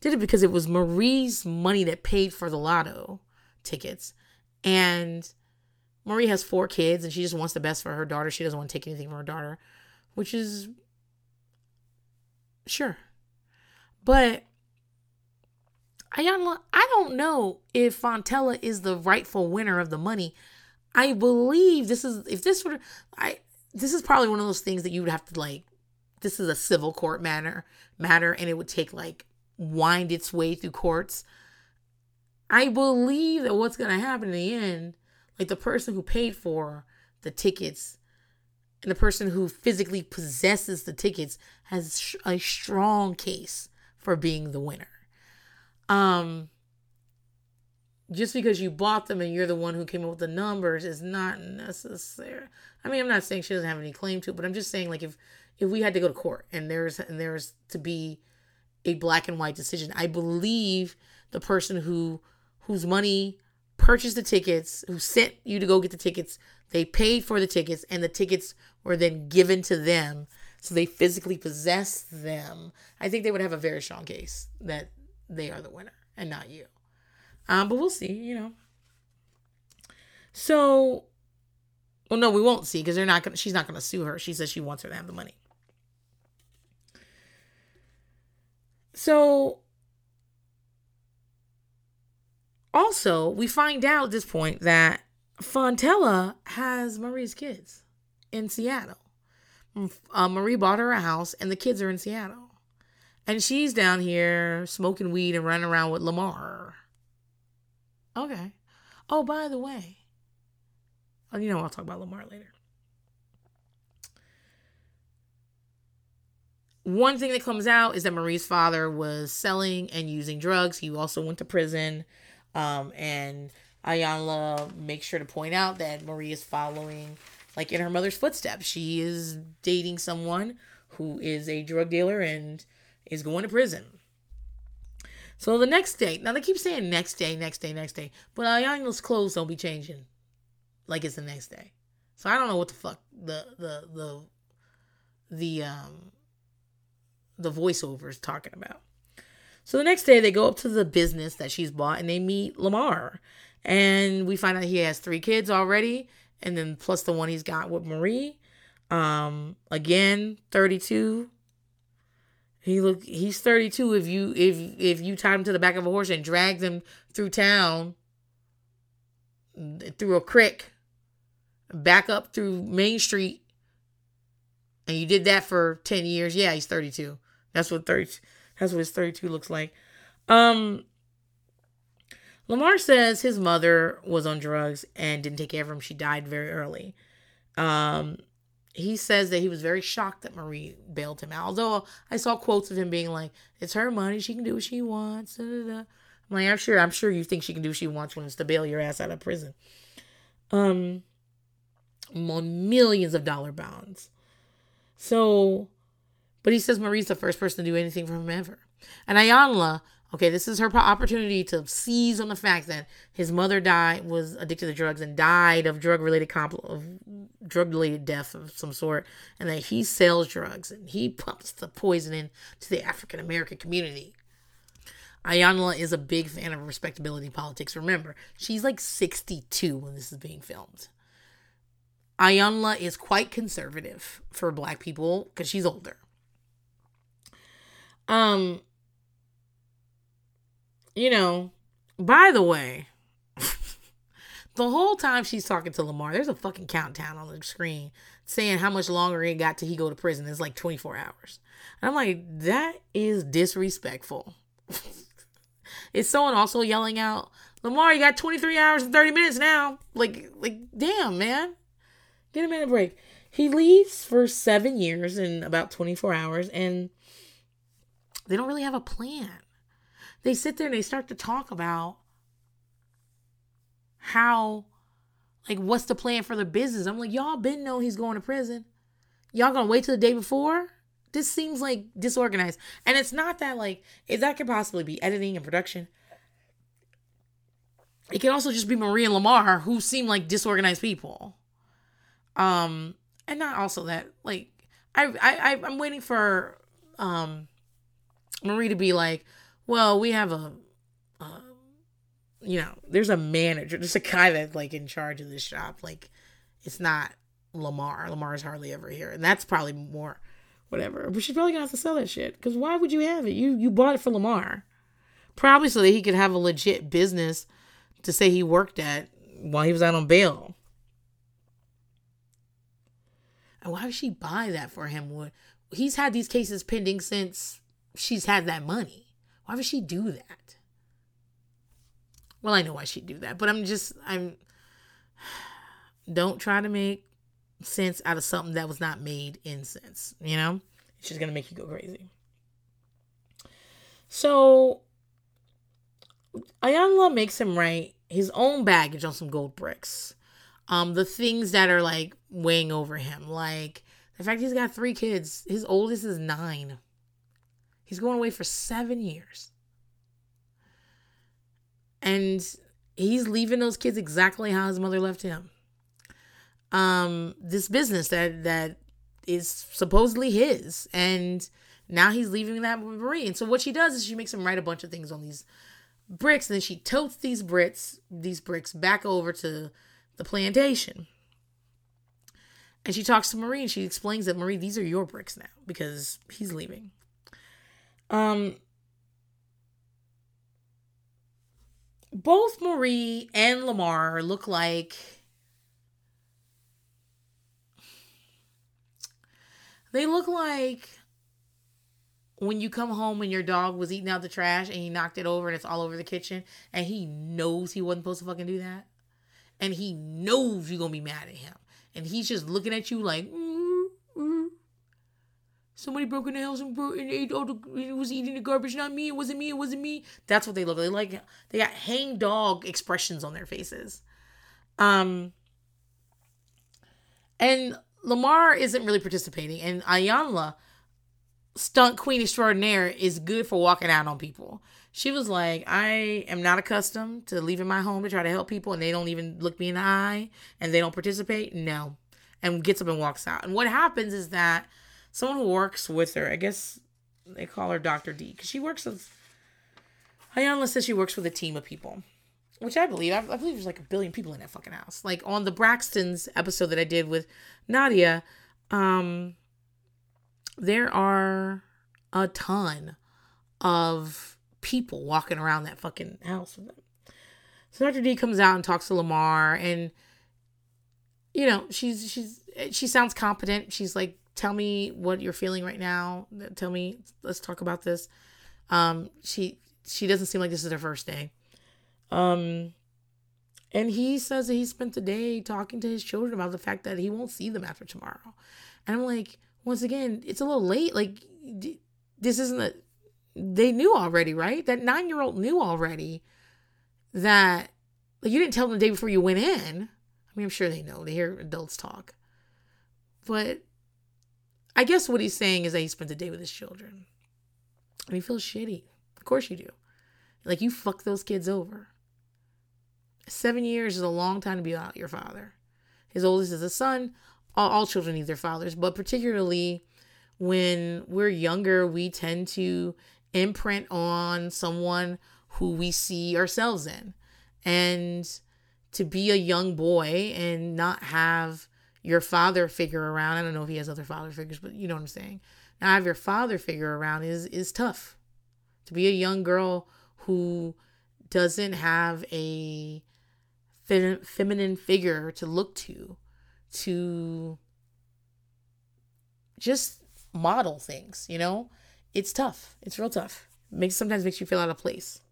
did it because it was Marie's money that paid for the lotto tickets. And Marie has four kids and she just wants the best for her daughter. She doesn't want to take anything from her daughter, which is sure. But I don't know if Fontella is the rightful winner of the money. I believe this is if this were I this is probably one of those things that you would have to like this is a civil court matter matter and it would take like wind its way through courts. I believe that what's going to happen in the end, like the person who paid for the tickets and the person who physically possesses the tickets has a strong case for being the winner um just because you bought them and you're the one who came up with the numbers is not necessary. I mean, I'm not saying she doesn't have any claim to it, but I'm just saying like if if we had to go to court and there's and there's to be a black and white decision, I believe the person who whose money purchased the tickets, who sent you to go get the tickets, they paid for the tickets and the tickets were then given to them. So they physically possess them. I think they would have a very strong case that they are the winner and not you. Um, but we'll see, you know. So Well, no, we won't see because they're not gonna. She's not gonna sue her. She says she wants her to have the money. So, also, we find out at this point that Fontella has Marie's kids in Seattle. Uh, Marie bought her a house, and the kids are in Seattle. And she's down here smoking weed and running around with Lamar. Okay. Oh, by the way, oh, you know, I'll talk about Lamar later. One thing that comes out is that Marie's father was selling and using drugs. He also went to prison. Um, and Iyanla makes sure to point out that Marie is following, like, in her mother's footsteps. She is dating someone who is a drug dealer and is going to prison. So the next day, now they keep saying next day, next day, next day, but Iyanla's clothes don't be changing like it's the next day. So I don't know what the fuck the the the the um the voiceover is talking about. So the next day they go up to the business that she's bought and they meet Lamar. And we find out he has three kids already, and then plus the one he's got with Marie. Um, again, 32. He look he's 32 if you if if you tie him to the back of a horse and drag him through town through a creek back up through Main Street and you did that for 10 years, yeah, he's 32. That's what 30 that's what his 32 looks like. Um Lamar says his mother was on drugs and didn't take care of him. She died very early. Um he says that he was very shocked that Marie bailed him out. Although I saw quotes of him being like, "It's her money; she can do what she wants." Da, da, da. I'm like, I'm sure, I'm sure you think she can do what she wants when it's to bail your ass out of prison. Um, millions of dollar bonds. So, but he says Marie's the first person to do anything for him ever. And Iyanla Okay, this is her opportunity to seize on the fact that his mother died, was addicted to drugs, and died of drug related compl- of drug related death of some sort, and that he sells drugs and he *laughs* pumps the poison into the African American community. Iyanla is a big fan of respectability politics. Remember, she's like 62 when this is being filmed. Iyanla is quite conservative for black people because she's older. Um, you know, by the way, *laughs* the whole time she's talking to Lamar, there's a fucking countdown on the screen saying how much longer it got till he go to prison. It's like 24 hours. And I'm like, that is disrespectful. *laughs* is someone also yelling out, Lamar, you got 23 hours and 30 minutes now? Like, like, damn, man. Get a minute break. He leaves for seven years in about 24 hours, and they don't really have a plan they sit there and they start to talk about how like what's the plan for the business. I'm like y'all been know he's going to prison. Y'all gonna wait till the day before? This seems like disorganized. And it's not that like if that could possibly be editing and production it could also just be marie and lamar who seem like disorganized people. Um and not also that like i i i'm waiting for um marie to be like well, we have a, you know, there's a manager, there's a guy that's like in charge of this shop. Like, it's not Lamar. Lamar's hardly ever here, and that's probably more, whatever. But she's probably gonna have to sell that shit because why would you have it? You you bought it for Lamar, probably so that he could have a legit business to say he worked at while he was out on bail. And why would she buy that for him? He's had these cases pending since she's had that money. Why would she do that? Well, I know why she'd do that, but I'm just, I'm, *sighs* don't try to make sense out of something that was not made in sense, you know? It's just to make you go crazy. So, Iyanla makes him write his own baggage on some gold bricks. Um, the things that are like weighing over him, like the fact he's got three kids. His oldest is nine. He's going away for seven years. And he's leaving those kids exactly how his mother left him. Um, this business that that is supposedly his, and now he's leaving that with Marie. And so what she does is she makes him write a bunch of things on these bricks, and then she totes these bricks, these bricks back over to the plantation. And she talks to Marie and she explains that Marie, these are your bricks now because he's leaving. Um both Marie and Lamar look like they look like when you come home and your dog was eating out the trash and he knocked it over and it's all over the kitchen and he knows he wasn't supposed to fucking do that and he knows you're gonna be mad at him and he's just looking at you like mm. Somebody broke in the house and, and ate all the was eating the garbage not me it wasn't me it wasn't me that's what they look they like they got hang dog expressions on their faces um and lamar isn't really participating and iyanla stunt queen extraordinaire is good for walking out on people. She was like, I am not accustomed to leaving my home to try to help people and they don't even look me in the eye and they don't participate. No. And gets up and walks out. And what happens is that someone who works with her, I guess they call her Dr. D, because she works with, Iyanla says she works with a team of people, which I believe. I, I believe there's like a billion people in that fucking house. Like on the Braxtons episode that I did with Nadia, um, there are a ton of people walking around that fucking house with them. So Dr. D comes out and talks to Lamar and you know, she's she's she sounds competent. She's like, "Tell me what you're feeling right now. Tell me, let's talk about this." Um she she doesn't seem like this is her first day. Um and he says that he spent the day talking to his children about the fact that he won't see them after tomorrow. And I'm like, once again, it's a little late. Like, this isn't a. They knew already, right? That nine year old knew already that. Like, you didn't tell them the day before you went in. I mean, I'm sure they know. They hear adults talk. But I guess what he's saying is that he spent the day with his children. And he feels shitty. Of course you do. Like, you fuck those kids over. Seven years is a long time to be without your father. His oldest is a son all, all children need their fathers, but particularly when we're younger, we tend to imprint on someone who we see ourselves in. And to be a young boy and not have your father figure around, I don't know if he has other father figures, but you know what I'm saying. Not have your father figure around is is tough. To be a young girl who doesn't have a fem- feminine figure to look to to just model things, you know? It's tough. It's real tough. Makes sometimes makes you feel out of place.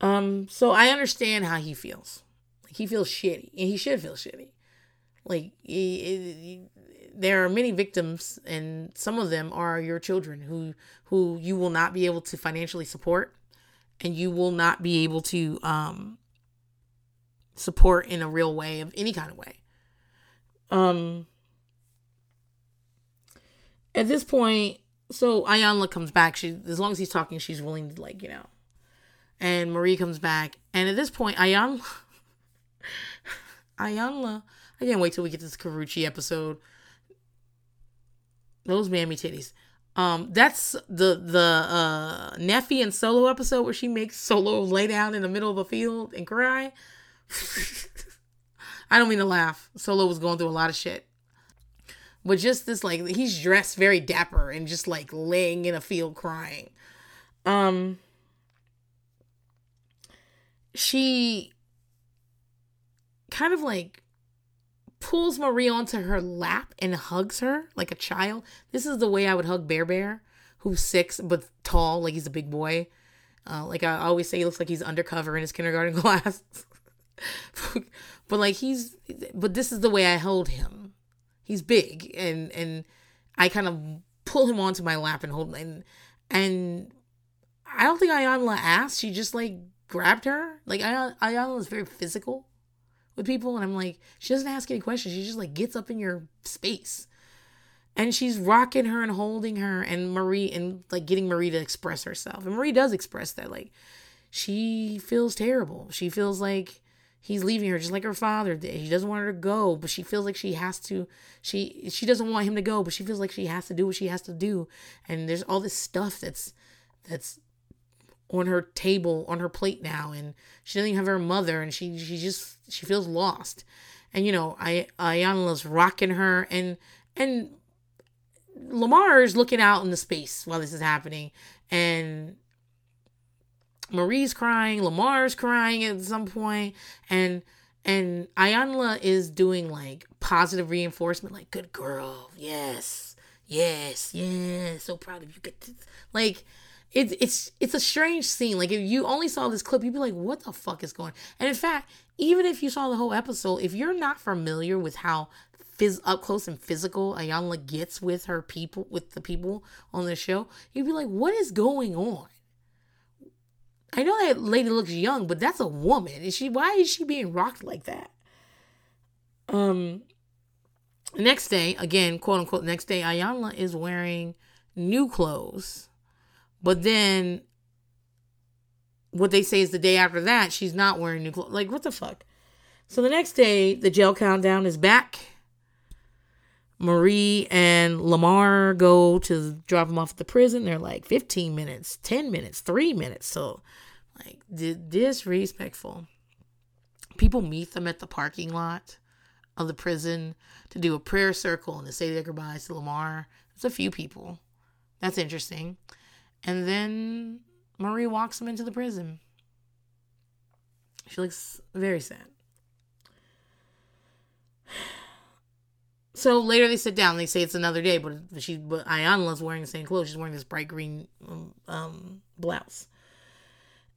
Um, so I understand how he feels. He feels shitty, and he should feel shitty. Like he, he, there are many victims, and some of them are your children who who you will not be able to financially support, and you will not be able to um support in a real way of any kind of way. Um at this point, so Iyanla comes back. She as long as he's talking, she's willing to like, you know. And Marie comes back. And at this point, Iyanla Iyanla I can't wait till we get this Karuchi episode. Those mammy titties. Um, that's the the uh Neffy and Solo episode where she makes Solo lay down in the middle of a field and cry. *laughs* I don't mean to laugh. Solo was going through a lot of shit. But just this like he's dressed very dapper and just like laying in a field crying. Um she kind of like pulls Marie onto her lap and hugs her like a child. This is the way I would hug Bear Bear, who's six but tall, like he's a big boy. Uh, like I always say, he looks like he's undercover in his kindergarten *laughs* class. but like he's but this is the way I hold him. He's big and and I kind of pull him onto my lap and hold and and I don't think Iyanla asked. She just like grabbed her. Like Iyanla is very physical with people and I'm like she doesn't ask any questions. She just like gets up in your space. And she's rocking her and holding her and Marie and like getting Marie to express herself. And Marie does express that like she feels terrible. She feels like he's leaving her just like her father did. He doesn't want her to go, but she feels like she has to. She she doesn't want him to go, but she feels like she has to do what she has to do. And there's all this stuff that's that's on her table on her plate now and she doesn't even have her mother and she she just she feels lost and you know, I Iyanla's rocking her, and and Lamar is looking out in the space while this is happening, and Marie's crying, Lamar's crying at some point, and and Iyanla is doing like positive reinforcement, like "good girl, yes, yes, yes, so proud of you." Get this. like it's it's it's a strange scene. Like if you only saw this clip, you'd be like, "What the fuck is going?" And in fact, even if you saw the whole episode, if you're not familiar with how phys- up close and physical Iyanla gets with her people, with the people on the show, you'd be like, "What is going on?" I know that lady looks young, but that's a woman. Is she why is she being rocked like that? Um next day, again, quote unquote, next day, Iyanla is wearing new clothes. But then what they say is the day after that, she's not wearing new clothes. Like, what the fuck? So the next day, the jail countdown is back. Marie and Lamar go to drop him off at the prison. They're like 15 minutes, 10 minutes, three minutes. So, like, disrespectful. People meet them at the parking lot of the prison to do a prayer circle and to say their goodbyes to Lamar. It's a few people. That's interesting. And then Marie walks him into the prison. She looks very sad. *sighs* So later they sit down. They say it's another day, but she, but Iyanla's wearing the same clothes. She's wearing this bright green um, um, blouse,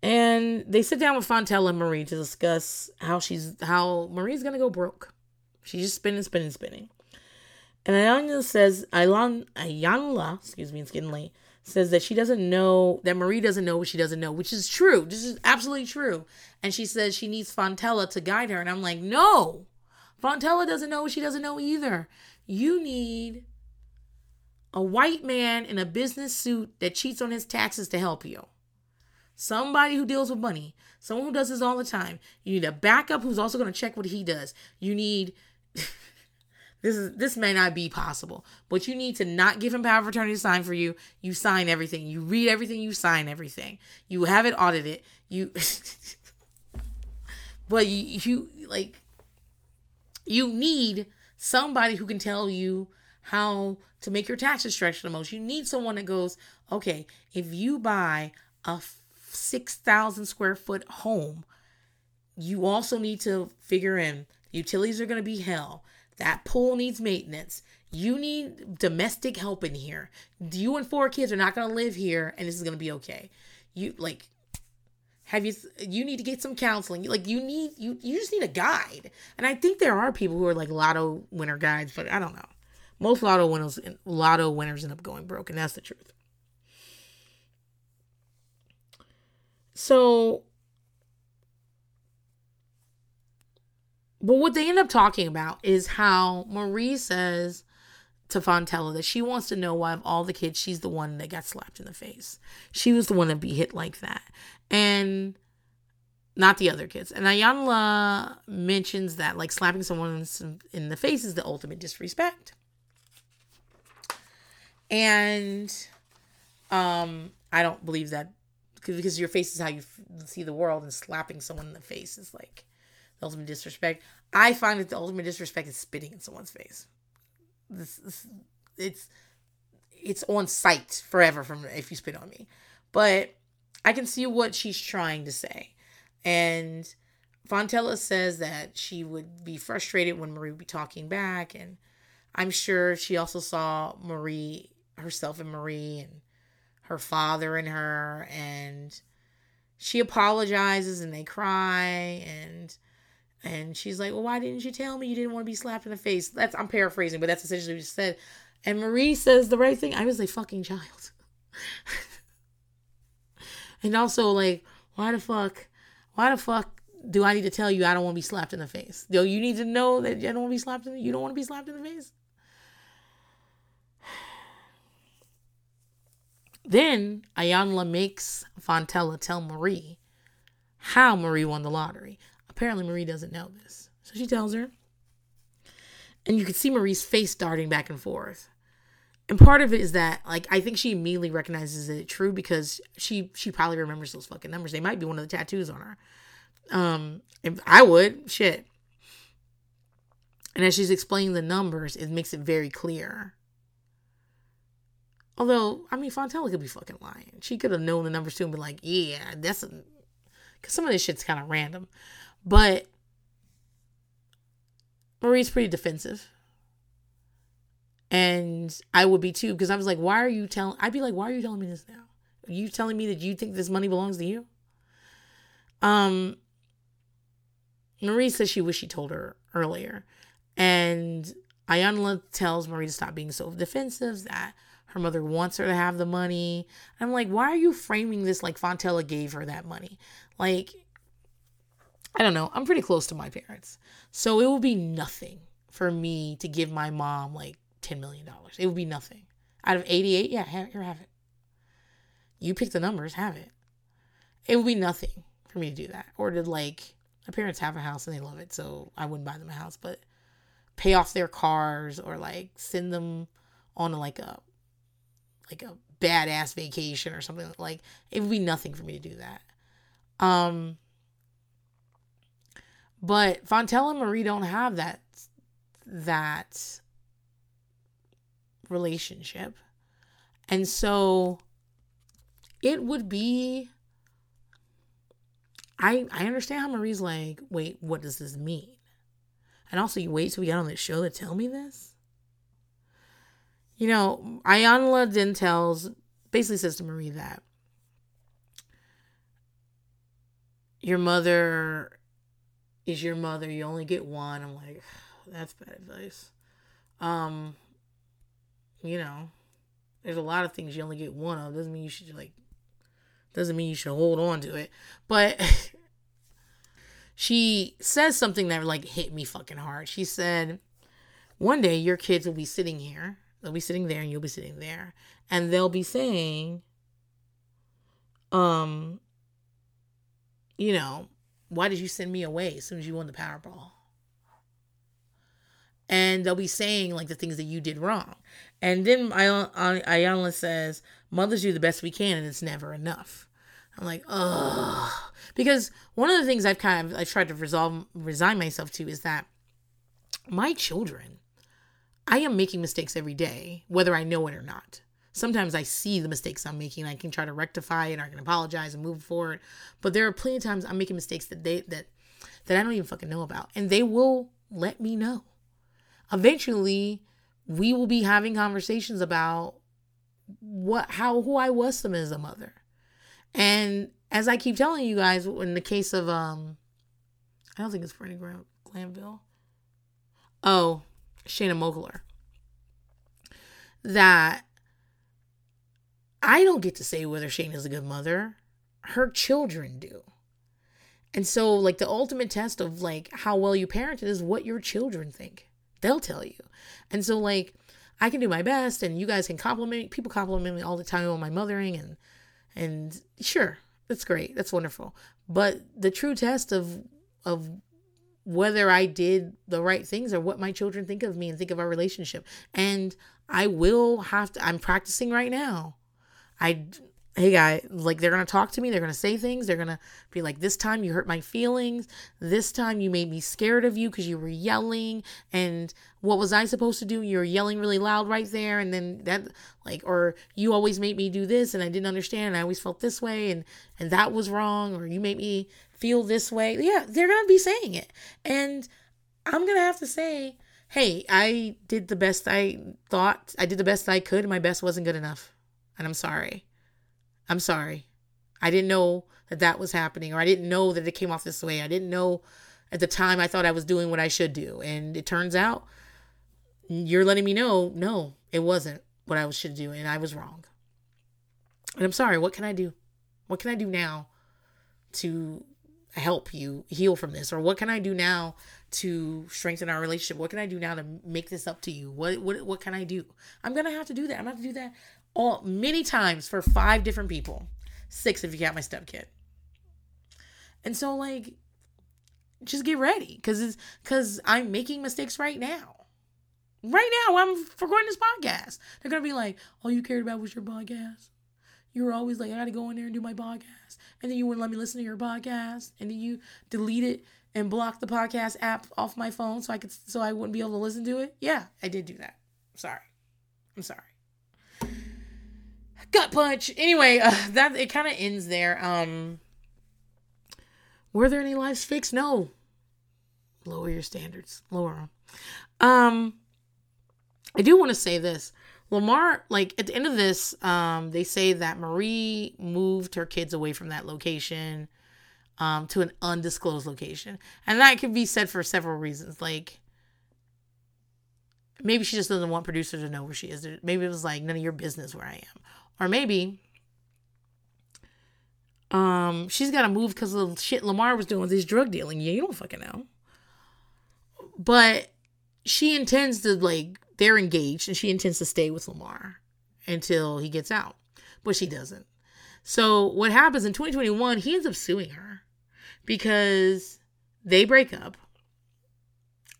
and they sit down with Fontella and Marie to discuss how she's how Marie's gonna go broke. She's just spinning, spinning, spinning. And Iyanla says, Ilan, Iyanla, excuse me, it's getting late, says that she doesn't know, that Marie doesn't know what she doesn't know, which is true. This is absolutely true. And she says she needs Fontella to guide her. And I'm like, no, Fontella doesn't know what she doesn't know either. You need a white man in a business suit that cheats on his taxes to help you. Somebody who deals with money. Someone who does this all the time. You need a backup who's also going to check what he does. You need *laughs* this is this may not be possible, but you need to not give him power of attorney to sign for you. You sign everything. You read everything. You sign everything. You have it audited. You, *laughs* but you, you like you need somebody who can tell you how to make your taxes stretch the most. You need someone that goes, okay, if you buy a 6,000 square foot home, you also need to figure in utilities are going to be hell. That pool needs maintenance. You need domestic help in here. You and four kids are not going to live here and this is going to be okay. You like have you you need to get some counseling like you need you you just need a guide and i think there are people who are like lotto winner guides but i don't know most lotto winners lotto winners end up going broke and that's the truth so but what they end up talking about is how marie says to Fontella that she wants to know why of all the kids she's the one that got slapped in the face. She was the one to be hit like that. And not the other kids. And Iyanla mentions that like slapping someone in the face is the ultimate disrespect. And um I don't believe that because your face is how you see the world and slapping someone in the face is like the ultimate disrespect. I find that the ultimate disrespect is spitting in someone's face. This, this it's it's on sight forever from if you spit on me. But I can see what she's trying to say. And Fontella says that she would be frustrated when Marie would be talking back. And I'm sure she also saw Marie, herself and Marie, and her father and her. And she apologizes and they cry. And and she's like, Well, why didn't you tell me you didn't want to be slapped in the face? That's I'm paraphrasing, but that's essentially what she said. And Marie says the right thing. I was a fucking child. *laughs* and also like, why the fuck why the fuck do I need to tell you I don't want to be slapped in the face? Do you need to know that you don't want to be slapped in the, you don't want to be slapped in the face? *sighs* Then Iyanla makes Fontella tell Marie how Marie won the lottery. Apparently Marie doesn't know this. So she tells her. And you can see Marie's face darting back and forth. And part of it is that like I think she immediately recognizes it true because she she probably remembers those fucking numbers. They might be one of the tattoos on her. Um, if I would shit. And as she's explaining the numbers, it makes it very clear. Although, I mean, Fontella could be fucking lying. She could have known the numbers too and be like, yeah, that's because some of this shit's kind of random. But Marie's pretty defensive. And I would be too, because I was like, why are you telling I'd be like, why are you telling me this now? Are you telling me that you think this money belongs to you? Um Marie says she wished she told her earlier. And Iyanla tells Marie to stop being so defensive, that her mother wants her to have the money. I'm like, why are you framing this like Fontella gave her that money? Like, I don't know. I'm pretty close to my parents. So it would be nothing for me to give my mom like $10 million. It would be nothing. Out of 88, yeah, have, here, have it. You pick the numbers, have it. It would be nothing for me to do that. Or to like, my parents have a house and they love it, so I wouldn't buy them a house, but pay off their cars or like send them on a, like a like a badass vacation or something like it would be nothing for me to do that. Um but Fontella and Marie don't have that that relationship. And so it would be I I understand how Marie's like, wait, what does this mean? And also you wait till we get on the show to tell me this? You know, Iyanla then tells basically says to Marie that your mother is your mother. You only get one. I'm like, *sighs* that's bad advice. Um, you know, there's a lot of things you only get one of. Doesn't mean you should like. Doesn't mean you should hold on to it. But *laughs* she says something that like hit me fucking hard. She said, "One day your kids will be sitting here. They'll be sitting there, and you'll be sitting there, and they'll be saying, um, you know." Why did you send me away as soon as you won the Powerball? And they'll be saying like the things that you did wrong. And then Iyanla says, Mothers do the best we can and it's never enough. I'm like, ugh. Because one of the things I've kind of I tried to resolve resign myself to is that my children, I am making mistakes every day, whether I know it or not sometimes I see the mistakes I'm making. I can try to rectify it, I can apologize and move forward. But there are plenty of times I'm making mistakes that they that that I don't even fucking know about, and they will let me know. Eventually, we will be having conversations about what how who I was to as a mother. And as I keep telling you guys, in the case of um, I don't think it's Brittany Glanville. Oh, Shanna Moakler. That I don't get to say whether Shane is a good mother. Her children do. And so, like, the ultimate test of like how well you parented is what your children think. They'll tell you. And so, like, I can do my best, and you guys can compliment people compliment me all the time on my mothering, and and sure, that's great, that's wonderful. But the true test of of whether I did the right things or what my children think of me and think of our relationship, and I will have to. I'm practicing right now I hey guy like they're gonna talk to me they're gonna say things they're gonna be like this time you hurt my feelings. This time you made me scared of you because you were yelling. And what was i supposed to do? You were yelling really loud right there. And then that like or you always made me do this and i didn't understand. And i always felt this way and and that was wrong. Or you made me feel this way. Yeah they're gonna be saying it. And i'm gonna have to say hey i did the best i thought i did the best i could my best wasn't good enough and I'm sorry. I'm sorry. I didn't know that that was happening, or I didn't know that it came off this way. I didn't know at the time I thought I was doing what I should do. And it turns out you're letting me know, no, it wasn't what I should do, and I was wrong. And I'm sorry. What can I do? What can I do now to help you heal from this? Or what can I do now to strengthen our relationship? What can I do now to make this up to you? What what what can I do? I'm gonna have to do that. I'm gonna have to do that all many times for five different people. Six if you count my stepkid. And so like just get ready because it's because I'm making mistakes right now. Right now, I'm recording this podcast. They're gonna be like, all you cared about was your podcast. You were always like, I gotta go in there and do my podcast. And then you wouldn't let me listen to your podcast. And then you delete it and block the podcast app off my phone so I could so I wouldn't be able to listen to it? Yeah, I did do that. Sorry. I'm sorry. Gut punch. Anyway, uh, that it kind of ends there. Um were there any lives fixed? No. Lower your standards. Lower them. Um I do want to say this. Lamar, like at the end of this, um, they say that Marie moved her kids away from that location um, to an undisclosed location. And that could be said for several reasons. Like, maybe she just doesn't want producers to know where she is. Maybe it was like, none of your business where I am. Or maybe um, she's got to move because of the shit Lamar was doing with his drug dealing. Yeah, you don't fucking know. But she intends to, like, they're engaged and she intends to stay with Lamar until he gets out. But she doesn't. So what happens in 2021, he ends up suing her because they break up,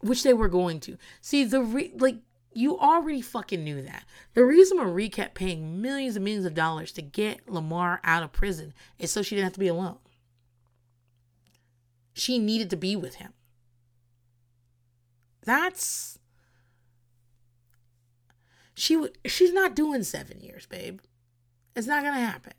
which they were going to. See, the re- like you already fucking knew that. The reason Marie kept paying millions and millions of dollars to get Lamar out of prison is so she didn't have to be alone. She needed to be with him. That's she would she's not doing 7 years, babe. It's not going to happen.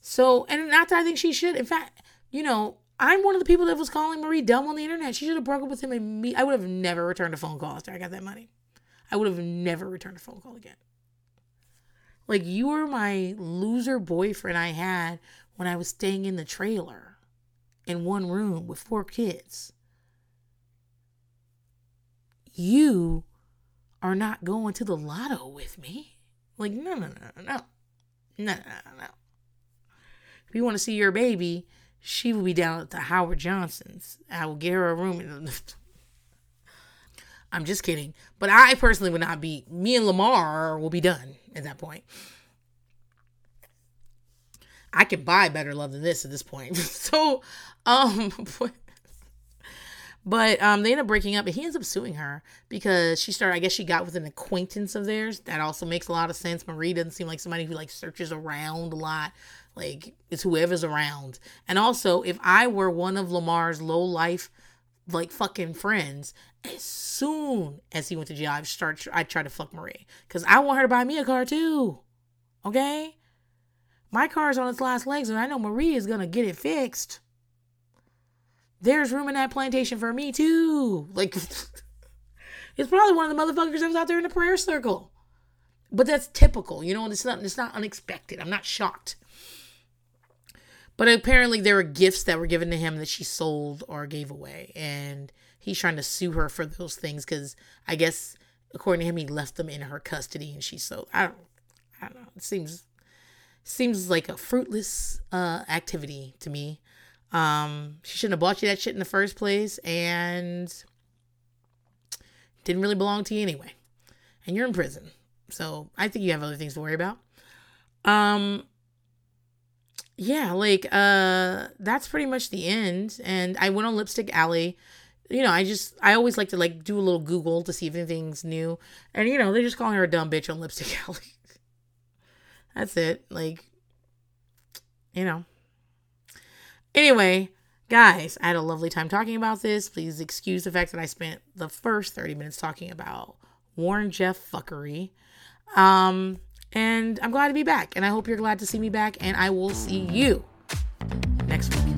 So, and not that I think she should. In fact, you know, I'm one of the people that was calling Marie dumb on the internet. She should have broken up with him and me. I would have never returned a phone call after I got that money. I would have never returned a phone call again. Like you were my loser boyfriend I had when I was staying in the trailer in one room with four kids. You are not going to the lotto with me. Like, no, no, no, no. No, no, no. If you want to see your baby, she will be down at the Howard Johnson's. I will get her a room. I'm just kidding. But I personally would not be. Me and Lamar will be done at that point. I can buy better love than this at this point. *laughs* so, um, but um, they end up breaking up, and he ends up suing her because she started. I guess she got with an acquaintance of theirs. That also makes a lot of sense. Marie doesn't seem like somebody who like searches around a lot. Like it's whoever's around. And also, if I were one of Lamar's low life, like fucking friends, as soon as he went to jail, I'd start. I'd try to fuck Marie because I want her to buy me a car too. Okay, my car's on its last legs, and I know Marie is gonna get it fixed. There's room in that plantation for me too. Like, *laughs* it's probably one of the motherfuckers that was out there in the prayer circle. But that's typical, you know. It's not. It's not unexpected. I'm not shocked. But apparently, there were gifts that were given to him that she sold or gave away. And he's trying to sue her for those things because I guess, according to him, he left them in her custody and she so I don't, I don't know. It seems seems like a fruitless uh, activity to me. Um, she shouldn't have bought you that shit in the first place and didn't really belong to you anyway. And you're in prison. So I think you have other things to worry about. Um, yeah, like uh that's pretty much the end. And I went on Lipstick Alley. You know, I just I always like to like do a little Google to see if anything's new. And you know, they're just calling her a dumb bitch on *laughs* Lipstick Alley. that's it. Like you know. Anyway, guys, I had a lovely time talking about this. Please excuse the fact that I spent the first 30 minutes talking about Warren Jeffs fuckery. Um and I'm glad to be back. And I hope you're glad to see me back. And I will see you next week.